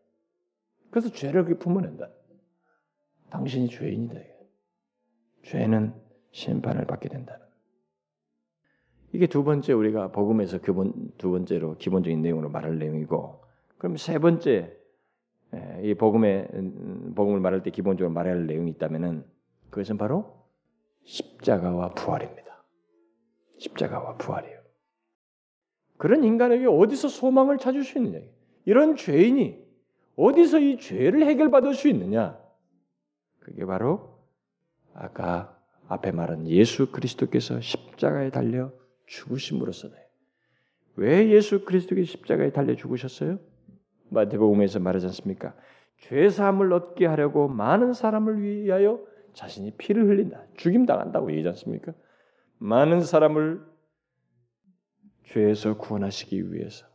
그래서 죄를 품어낸다. 당신이 죄인이다. 죄는 심판을 받게 된다는. 이게 두 번째 우리가 복음에서 기본 두 번째로 기본적인 내용으로 말할 내용이고, 그럼 세 번째 예, 이 복음의 음, 복음을 말할 때 기본적으로 말해야 할 내용이 있다면은 그것은 바로 십자가와 부활입니다. 십자가와 부활이에요. 그런 인간에게 어디서 소망을 찾을 수 있느냐? 이런 죄인이 어디서 이 죄를 해결받을 수 있느냐? 그게 바로 아까 앞에 말한 예수 그리스도께서 십자가에 달려 죽으심으로써다. 왜 예수 그리스도께 십자가에 달려 죽으셨어요? 마태복음에서 말하지 않습니까? 죄 사함을 얻게 하려고 많은 사람을 위하여 자신이 피를 흘린다. 죽임 당한다고 얘기하지 않습니까? 많은 사람을 죄에서 구원하시기 위해서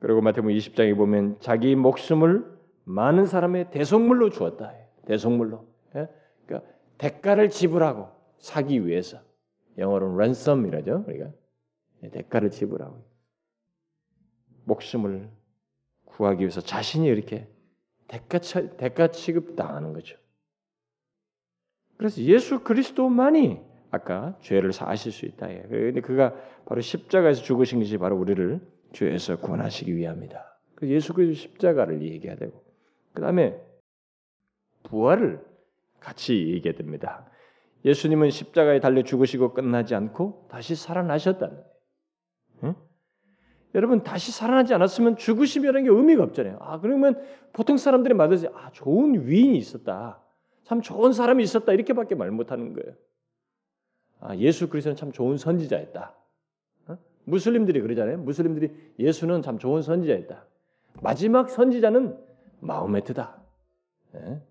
그리고 마태복음 20장에 보면 자기 목숨을 많은 사람의 대속물로 주었다. 대속물로. 예? 그러니까 대가를 지불하고 사기 위해서. 영어로는 ransom이라죠. 우리가 예, 대가를 지불하고 목숨을 구하기 위해서 자신이 이렇게 대가 대가 취급 당하는 거죠. 그래서 예수 그리스도만이 아까 죄를 사하실 수 있다. 그런데 그가 바로 십자가에서 죽으신 것이 바로 우리를 죄에서 구원하시기 위함이다. 그 예수 그리스도 십자가를 얘기해야 되고 그 다음에 부활을 같이 얘기해야 됩니다. 예수님은 십자가에 달려 죽으시고 끝나지 않고 다시 살아나셨다는. 응? 여러분 다시 살아나지 않았으면 죽으시면 게 의미가 없잖아요. 아 그러면 보통 사람들이 말하지 아 좋은 위인이 있었다. 참 좋은 사람이 있었다 이렇게밖에 말 못하는 거예요. 아 예수 그리스도는 참 좋은 선지자였다. 어? 무슬림들이 그러잖아요. 무슬림들이 예수는 참 좋은 선지자였다. 마지막 선지자는 마호메트다. 네?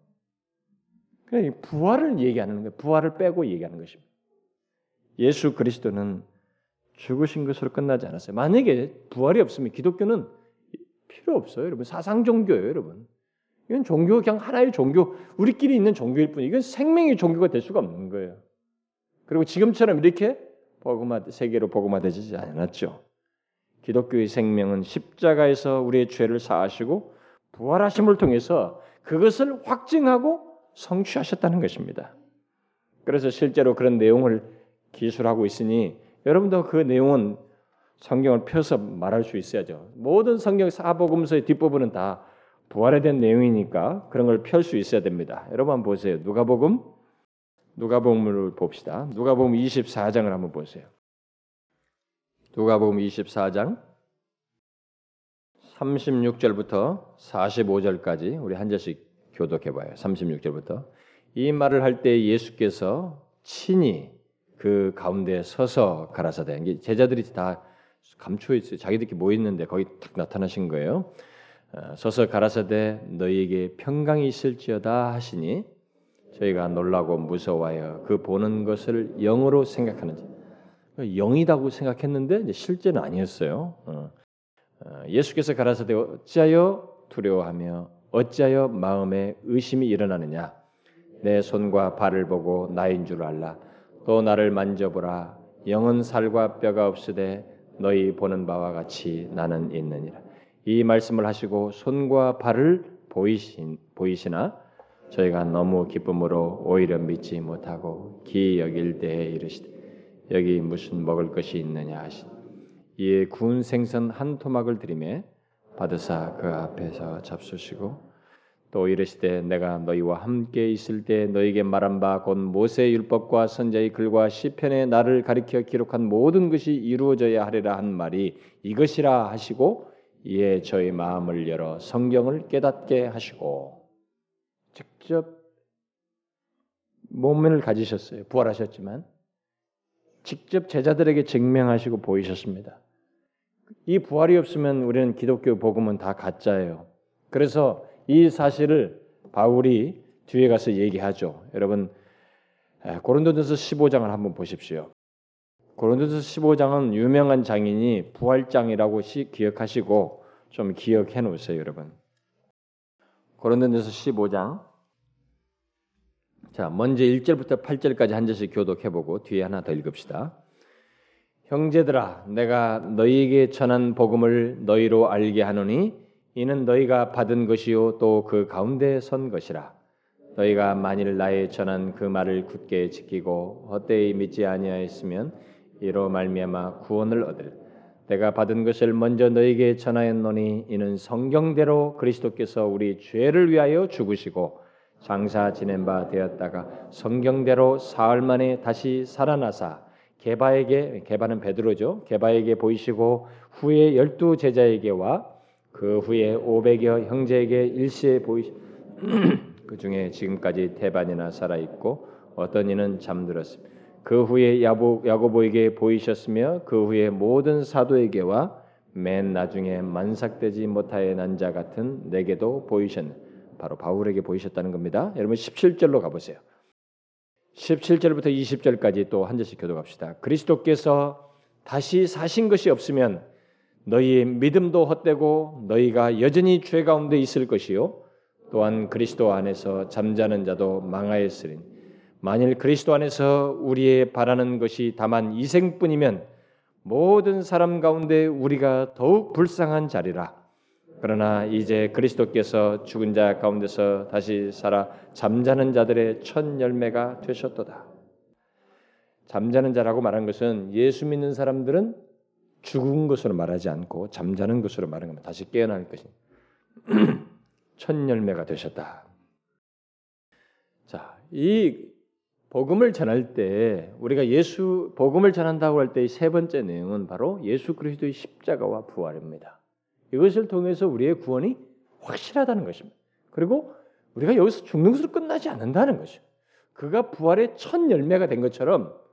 그냥 부활을 얘기하는 거예요. 부활을 빼고 얘기하는 것입니다. 예수 그리스도는 죽으신 것으로 끝나지 않았어요. 만약에 부활이 없으면 기독교는 필요 없어요, 여러분. 사상 종교예요, 여러분. 이건 종교 그냥 하나의 종교, 우리끼리 있는 종교일 뿐. 이건 생명의 종교가 될 수가 없는 거예요. 그리고 지금처럼 이렇게 복음화 세계로 복음화되지 않았죠. 기독교의 생명은 십자가에서 우리의 죄를 사하시고 부활하심을 통해서 그것을 확증하고 성취하셨다는 것입니다. 그래서 실제로 그런 내용을 기술하고 있으니 여러분도 그 내용은 성경을 펴서 말할 수 있어야죠. 모든 성경 사복음서의 뒷부분은 다 부활에 대한 내용이니까 그런 걸 펼 수 있어야 됩니다. 여러분 보세요. 누가복음 누가복음을 봅시다. 누가복음 24장을 한번 보세요. 누가복음 24장 36절부터 45절까지 우리 한 절씩 교독해 봐요. 36절부터 이 말을 할 때 예수께서 친히 그 가운데 서서 가라사대 제자들이 다 감춰 있어요. 자기들끼리 모여 있는데 거기 딱 나타나신 거예요. 어, 서서 가라사대 너희에게 평강이 있을지어다 하시니 저희가 놀라고 무서워하여 그 보는 것을 영으로 생각하는지 영이다고 생각했는데 실제는 아니었어요. 어, 어, 예수께서 가라사대 어찌하여 두려워하며 어찌하여 마음에 의심이 일어나느냐 내 손과 발을 보고 나인 줄 알라 또 나를 만져보라. 영은 살과 뼈가 없으되 너희 보는 바와 같이 나는 있느니라. 이 말씀을 하시고 손과 발을 보이신 보이시나? 저희가 너무 기쁨으로 오히려 믿지 못하고 기 여길 때에 이르시되 여기 무슨 먹을 것이 있느냐 하시니 이에 구운 생선 한 토막을 드리매 받으사 그 앞에서 잡수시고 또 이르시되 내가 너희와 함께 있을 때 너희에게 말한 바 곧 모세 율법과 선자의 글과 시편에 나를 가리켜 기록한 모든 것이 이루어져야 하리라 한 말이 이것이라 하시고 이에 저희 마음을 열어 성경을 깨닫게 하시고 직접 몸을 가지셨어요. 부활하셨지만 직접 제자들에게 증명하시고 보이셨습니다. 이 부활이 없으면 우리는 기독교 복음은 다 가짜예요. 그래서 이 사실을 바울이 뒤에 가서 얘기하죠. 여러분 고린도전서 15장을 한번 보십시오. 고린도전서 15장은 유명한 장인이 부활장이라고 기억하시고 좀 기억해 놓으세요, 여러분. 고린도전서 15장 자, 먼저 1절부터 8절까지 한 절씩 교독해 보고 뒤에 하나 더 읽읍시다. 형제들아 내가 너희에게 전한 복음을 너희로 알게 하노니 이는 너희가 받은 것이요 또 그 가운데 선 것이라. 너희가 만일 나의 전한 그 말을 굳게 지키고 헛되이 믿지 아니하였으면 이로 말미암아 구원을 얻을. 내가 받은 것을 먼저 너희에게 전하였노니 이는 성경대로 그리스도께서 우리 죄를 위하여 죽으시고 장사 지낸 바 되었다가 성경대로 사흘 만에 다시 살아나사 개바에게 개바는 베드로죠. 개바에게 보이시고 후에 열두 제자에게와 그 후에 500여 형제에게 일시에 보이 그 중에 지금까지 대반이나 살아 있고 어떤 이는 잠들었습니다. 그 후에 야보, 야고보에게 보이셨으며 그 후에 모든 사도에게와 맨 나중에 만삭되지 못하여 난 자 같은 내게도 보이셨네. 바로 바울에게 보이셨다는 겁니다. 여러분 17절로 가보세요. 17절부터 20절까지 또 한 절씩 교독합시다. 그리스도께서 다시 사신 것이 없으면 너희의 믿음도 헛되고 너희가 여전히 죄 가운데 있을 것이요 또한 그리스도 안에서 잠자는 자도 망하였으니 만일 그리스도 안에서 우리의 바라는 것이 다만 이생뿐이면 모든 사람 가운데 우리가 더욱 불쌍한 자리라. 그러나 이제 그리스도께서 죽은 자 가운데서 다시 살아 잠자는 자들의 첫 열매가 되셨도다. 잠자는 자라고 말한 것은 예수 믿는 사람들은 죽은 것으로 말하지 않고 잠자는 것으로 말하는 겁니다. 다시 깨어날 것이 첫 열매가 되셨다. 자, 이 복음을 전할 때 우리가 예수 복음을 전한다고 할때세 번째 내용은 바로 예수 그리스도의 십자가와 부활입니다. 이것을 통해서 우리의 구원이 확실하다는 것입니다. 그리고 우리가 여기서 죽는 것으로 끝나지 않는다는 것이죠. 그가 부활의 첫 열매가 된 것처럼 예?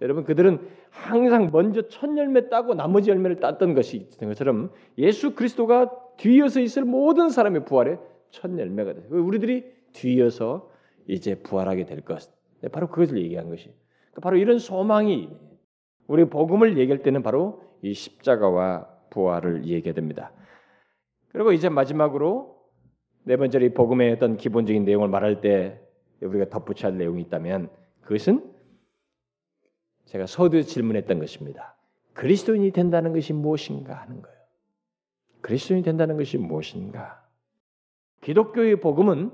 여러분 그들은 항상 먼저 첫 열매 따고 나머지 열매를 땄던 것이 있는 것처럼 예수 그리스도가 뒤이어서 있을 모든 사람의 부활의 첫 열매가 돼. 우리들이 뒤이어서 이제 부활하게 될 것. 네, 바로 그것을 얘기한 것이. 그러니까 바로 이런 소망이 우리 복음을 얘기할 때는 바로 이 십자가와 부활을 얘기해 됩니다. 그리고 이제 마지막으로 네 번째로 이 복음의 어떤 기본적인 내용을 말할 때 우리가 덧붙여야 할 내용이 있다면 그것은 제가 서두에 질문했던 것입니다. 그리스도인이 된다는 것이 무엇인가 하는 거예요. 그리스도인이 된다는 것이 무엇인가? 기독교의 복음은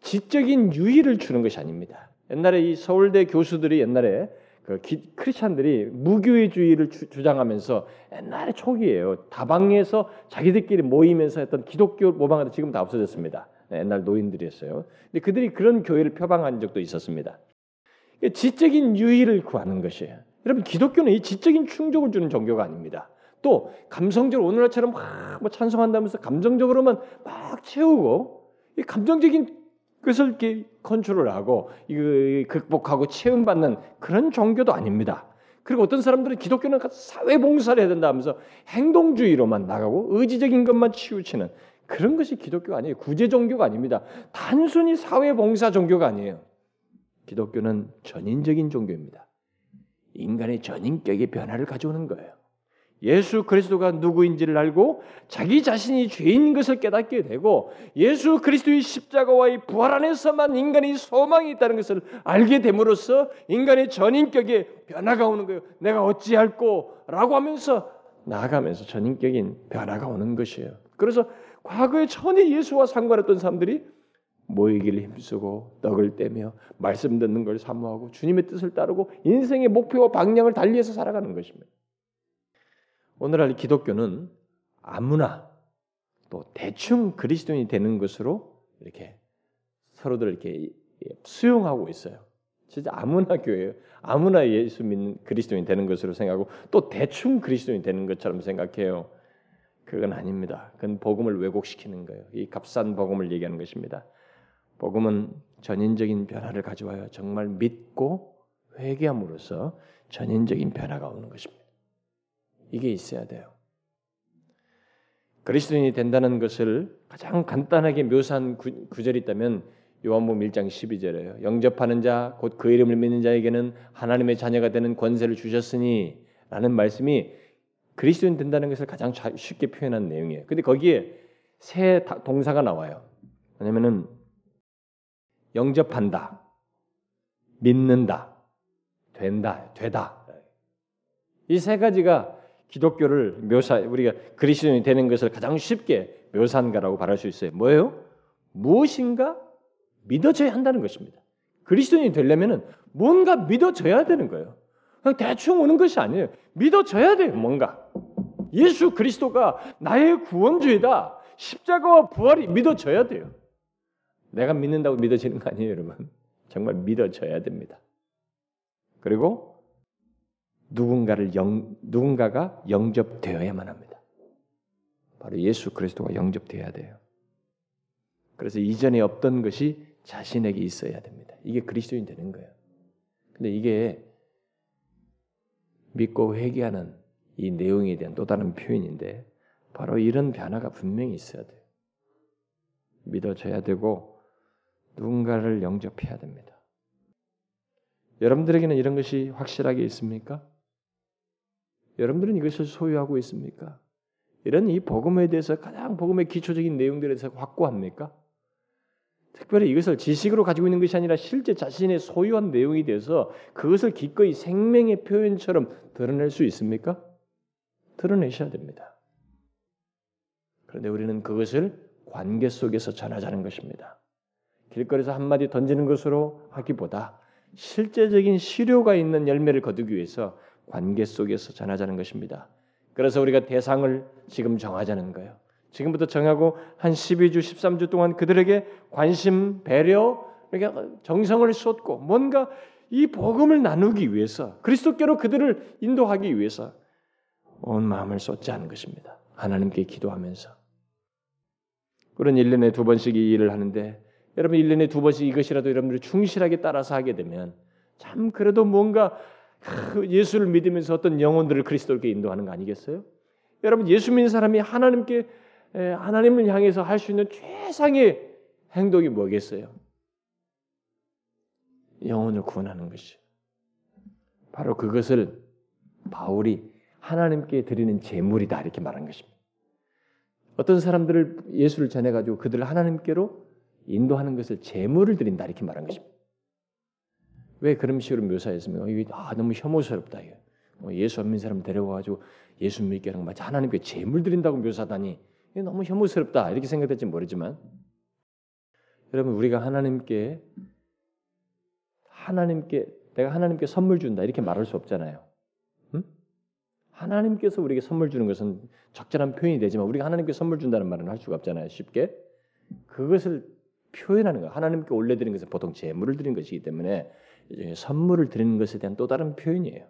지적인 유의를 주는 것이 아닙니다. 옛날에 이 서울대 교수들이 옛날에 그 기, 크리스찬들이 무교회주의를 주, 장하면서 옛날에 초기에요. 다방에서 자기들끼리 모이면서 했던 기독교 모방하다 지금 다 없어졌습니다. 네, 옛날 노인들이었어요. 근데 그들이 그런 교회를 표방한 적도 있었습니다. 지적인 유의를 구하는 것이에요. 여러분 기독교는 이 지적인 충족을 주는 종교가 아닙니다. 또 감성적으로 오늘날처럼 막뭐 찬송한다면서 감정적으로만 막 채우고 이 감정적인 것을 이렇게 컨트롤하고 이거 극복하고 체험받는 그런 종교도 아닙니다. 그리고 어떤 사람들은 기독교는 사회 봉사를 해야 된다 하면서 행동주의로만 나가고 의지적인 것만 치우치는 그런 것이 기독교가 아니에요. 구제 종교가 아닙니다. 단순히 사회 봉사 종교가 아니에요. 기독교는 전인적인 종교입니다. 인간의 전인격의 변화를 가져오는 거예요. 예수 그리스도가 누구인지를 알고 자기 자신이 죄인 것을 깨닫게 되고 예수 그리스도의 십자가와의 부활 안에서만 인간이 소망이 있다는 것을 알게 됨으로써 인간의 전인격에 변화가 오는 거예요. 내가 어찌할꼬라고 하면서 나아가면서 전인격인 변화가 오는 것이에요. 그래서 과거에 전에 예수와 상관했던 사람들이 모이기를 힘쓰고 떡을 떼며 말씀 듣는 걸 사모하고 주님의 뜻을 따르고 인생의 목표와 방향을 달리해서 살아가는 것입니다. 오늘날 기독교는 아무나 또 대충 그리스도인이 되는 것으로 이렇게 서로들 이렇게 수용하고 있어요. 진짜 아무나 교회예요. 아무나 예수 믿는 그리스도인 되는 것으로 생각하고 또 대충 그리스도인 되는 것처럼 생각해요. 그건 아닙니다. 그건 복음을 왜곡시키는 거예요. 이 값싼 복음을 얘기하는 것입니다. 복음은 전인적인 변화를 가져와요. 정말 믿고 회개함으로써 전인적인 변화가 오는 것입니다. 이게 있어야 돼요. 그리스도인이 된다는 것을 가장 간단하게 묘사한 구, 절이 있다면 요한복음 1장 12절에요. 영접하는 자, 곧 그 이름을 믿는 자에게는 하나님의 자녀가 되는 권세를 주셨으니 라는 말씀이 그리스도인 된다는 것을 가장 쉽게 표현한 내용이에요. 근데 거기에 세 동사가 나와요. 왜냐면은 영접한다, 믿는다, 된다, 되다. 이 세 가지가 기독교를 묘사 우리가 그리스도인이 되는 것을 가장 쉽게 묘사한 거라고 말할 수 있어요. 뭐예요? 무엇인가 믿어져야 한다는 것입니다. 그리스도인이 되려면은 뭔가 믿어져야 되는 거예요. 그냥 대충 오는 것이 아니에요. 믿어져야 돼요. 뭔가 예수 그리스도가 나의 구원주이다. 십자가와 부활이 믿어져야 돼요. 내가 믿는다고 믿어지는 거 아니에요, 여러분. 정말 믿어져야 됩니다. 그리고 누군가를 영, 누군가가 영접되어야만 합니다. 바로 예수 그리스도가 영접되어야 돼요. 그래서 이전에 없던 것이 자신에게 있어야 됩니다. 이게 그리스도인 되는 거예요. 근데 이게 믿고 회개하는 이 내용에 대한 또 다른 표현인데 바로 이런 변화가 분명히 있어야 돼요. 믿어져야 되고 누군가를 영접해야 됩니다. 여러분들에게는 이런 것이 확실하게 있습니까? 여러분들은 이것을 소유하고 있습니까? 이런 이 복음에 대해서 가장 복음의 기초적인 내용들에 대해서 확고합니까? 특별히 이것을 지식으로 가지고 있는 것이 아니라 실제 자신의 소유한 내용이 돼서 그것을 기꺼이 생명의 표현처럼 드러낼 수 있습니까? 드러내셔야 됩니다. 그런데 우리는 그것을 관계 속에서 전하자는 것입니다. 길거리에서 한마디 던지는 것으로 하기보다 실제적인 실효가 있는 열매를 거두기 위해서 관계 속에서 전하자는 것입니다. 그래서 우리가 대상을 지금 정하자는 거예요. 지금부터 정하고 한 12주, 13주 동안 그들에게 관심, 배려, 그러니까 정성을 쏟고 뭔가 이 복음을 나누기 위해서 그리스도께로 그들을 인도하기 위해서 온 마음을 쏟지 않은 것입니다. 하나님께 기도하면서 그런 1년에 두 번씩 이 일을 하는데 여러분 1년에 두 번씩 이것이라도 여러분들이 충실하게 따라서 하게 되면 참 그래도 뭔가 예수를 믿으면서 어떤 영혼들을 그리스도께 인도하는 거 아니겠어요? 여러분 예수 믿는 사람이 하나님께 하나님을 향해서 할 수 있는 최상의 행동이 뭐겠어요? 영혼을 구원하는 것이. 바로 그것을 바울이 하나님께 드리는 제물이다 이렇게 말한 것입니다. 어떤 사람들을 예수를 전해 가지고 그들을 하나님께로 인도하는 것을 제물을 드린다 이렇게 말한 것입니다. 왜 그런 식으로 묘사했습니까? 이게 아, 너무 혐오스럽다. 이게. 뭐 예수 안 믿는 사람 데려와가지고 예수 믿게 하는 거 마치 하나님께 제물 드린다고 묘사하다니 이게 너무 혐오스럽다 이렇게 생각될지 모르지만 여러분 우리가 하나님께 하나님께 내가 하나님께 선물 준다 이렇게 말할 수 없잖아요. 응? 하나님께서 우리에게 선물 주는 것은 적절한 표현이 되지만 우리가 하나님께 선물 준다는 말은 할 수가 없잖아요. 쉽게 그것을 표현하는 거. 하나님께 올려드리는 것은 보통 제물을 드리는 것이기 때문에 선물을 드리는 것에 대한 또 다른 표현이에요.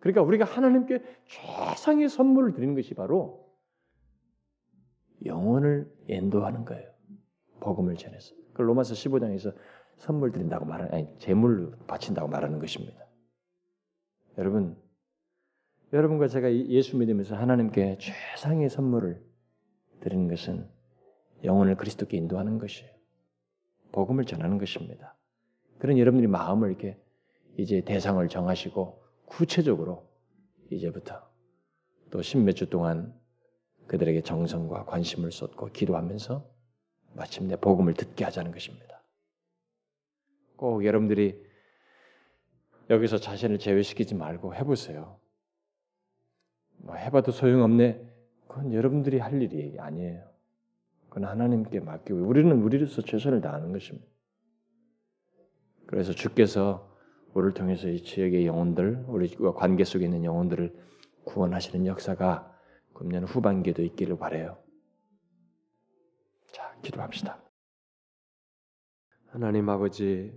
그러니까 우리가 하나님께 최상의 선물을 드리는 것이 바로 영혼을 인도하는 거예요. 복음을 전해서. 그 로마서 15장에서 선물 드린다고 말하는 아니 제물 바친다고 말하는 것입니다. 여러분 여러분과 제가 예수 믿으면서 하나님께 최상의 선물을 드리는 것은 영혼을 그리스도께 인도하는 것이에요. 복음을 전하는 것입니다. 그런 여러분들이 마음을 이렇게 이제 대상을 정하시고 구체적으로 이제부터 또 십몇 주 동안 그들에게 정성과 관심을 쏟고 기도하면서 마침내 복음을 듣게 하자는 것입니다. 꼭 여러분들이 여기서 자신을 제외시키지 말고 해보세요. 뭐 해봐도 소용없네. 그건 여러분들이 할 일이 아니에요. 그건 하나님께 맡기고 우리는 우리로서 최선을 다하는 것입니다. 그래서 주께서 우리를 통해서 이 지역의 영혼들, 우리와 관계 속에 있는 영혼들을 구원하시는 역사가 금년 후반기에도 있기를 바래요. 자, 기도합시다. 하나님 아버지,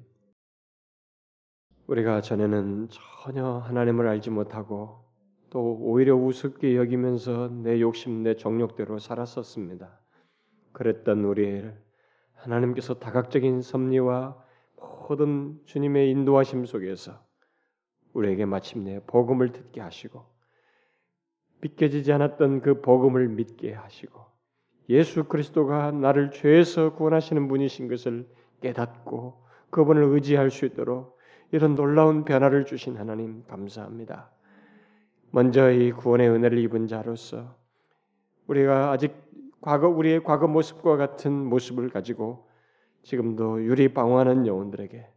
우리가 전에는 전혀 하나님을 알지 못하고 또 오히려 우습게 여기면서 내 욕심, 내 정욕대로 살았었습니다. 그랬던 우리를 하나님께서 다각적인 섭리와 모든 주님의 인도하심 속에서 우리에게 마침내 복음을 듣게 하시고 믿겨지지 않았던 그 복음을 믿게 하시고 예수 그리스도가 나를 죄에서 구원하시는 분이신 것을 깨닫고 그분을 의지할 수 있도록 이런 놀라운 변화를 주신 하나님 감사합니다. 먼저 이 구원의 은혜를 입은 자로서 우리가 아직 과거 우리의 과거 모습과 같은 모습을 가지고 지금도 유리 방황하는 영혼들에게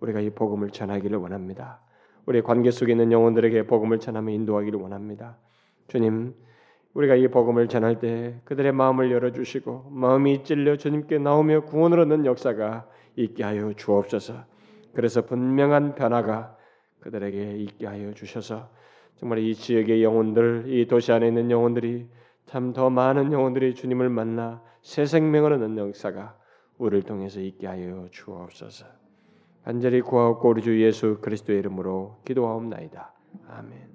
우리가 이 복음을 전하기를 원합니다. 우리 관계 속에 있는 영혼들에게 복음을 전하며 인도하기를 원합니다. 주님, 우리가 이 복음을 전할 때 그들의 마음을 열어 주시고 마음이 찔려 주님께 나오며 구원을 얻는 역사가 있게 하여 주옵소서. 그래서 분명한 변화가 그들에게 있게 하여 주셔서 정말 이 지역의 영혼들, 이 도시 안에 있는 영혼들이 참 더 많은 영혼들이 주님을 만나 새 생명을 얻는 역사가 우리를 통해서 있게 하여 주옵소서. 간절히 구하옵고 우리 주 예수 그리스도의 이름으로 기도하옵나이다. 아멘.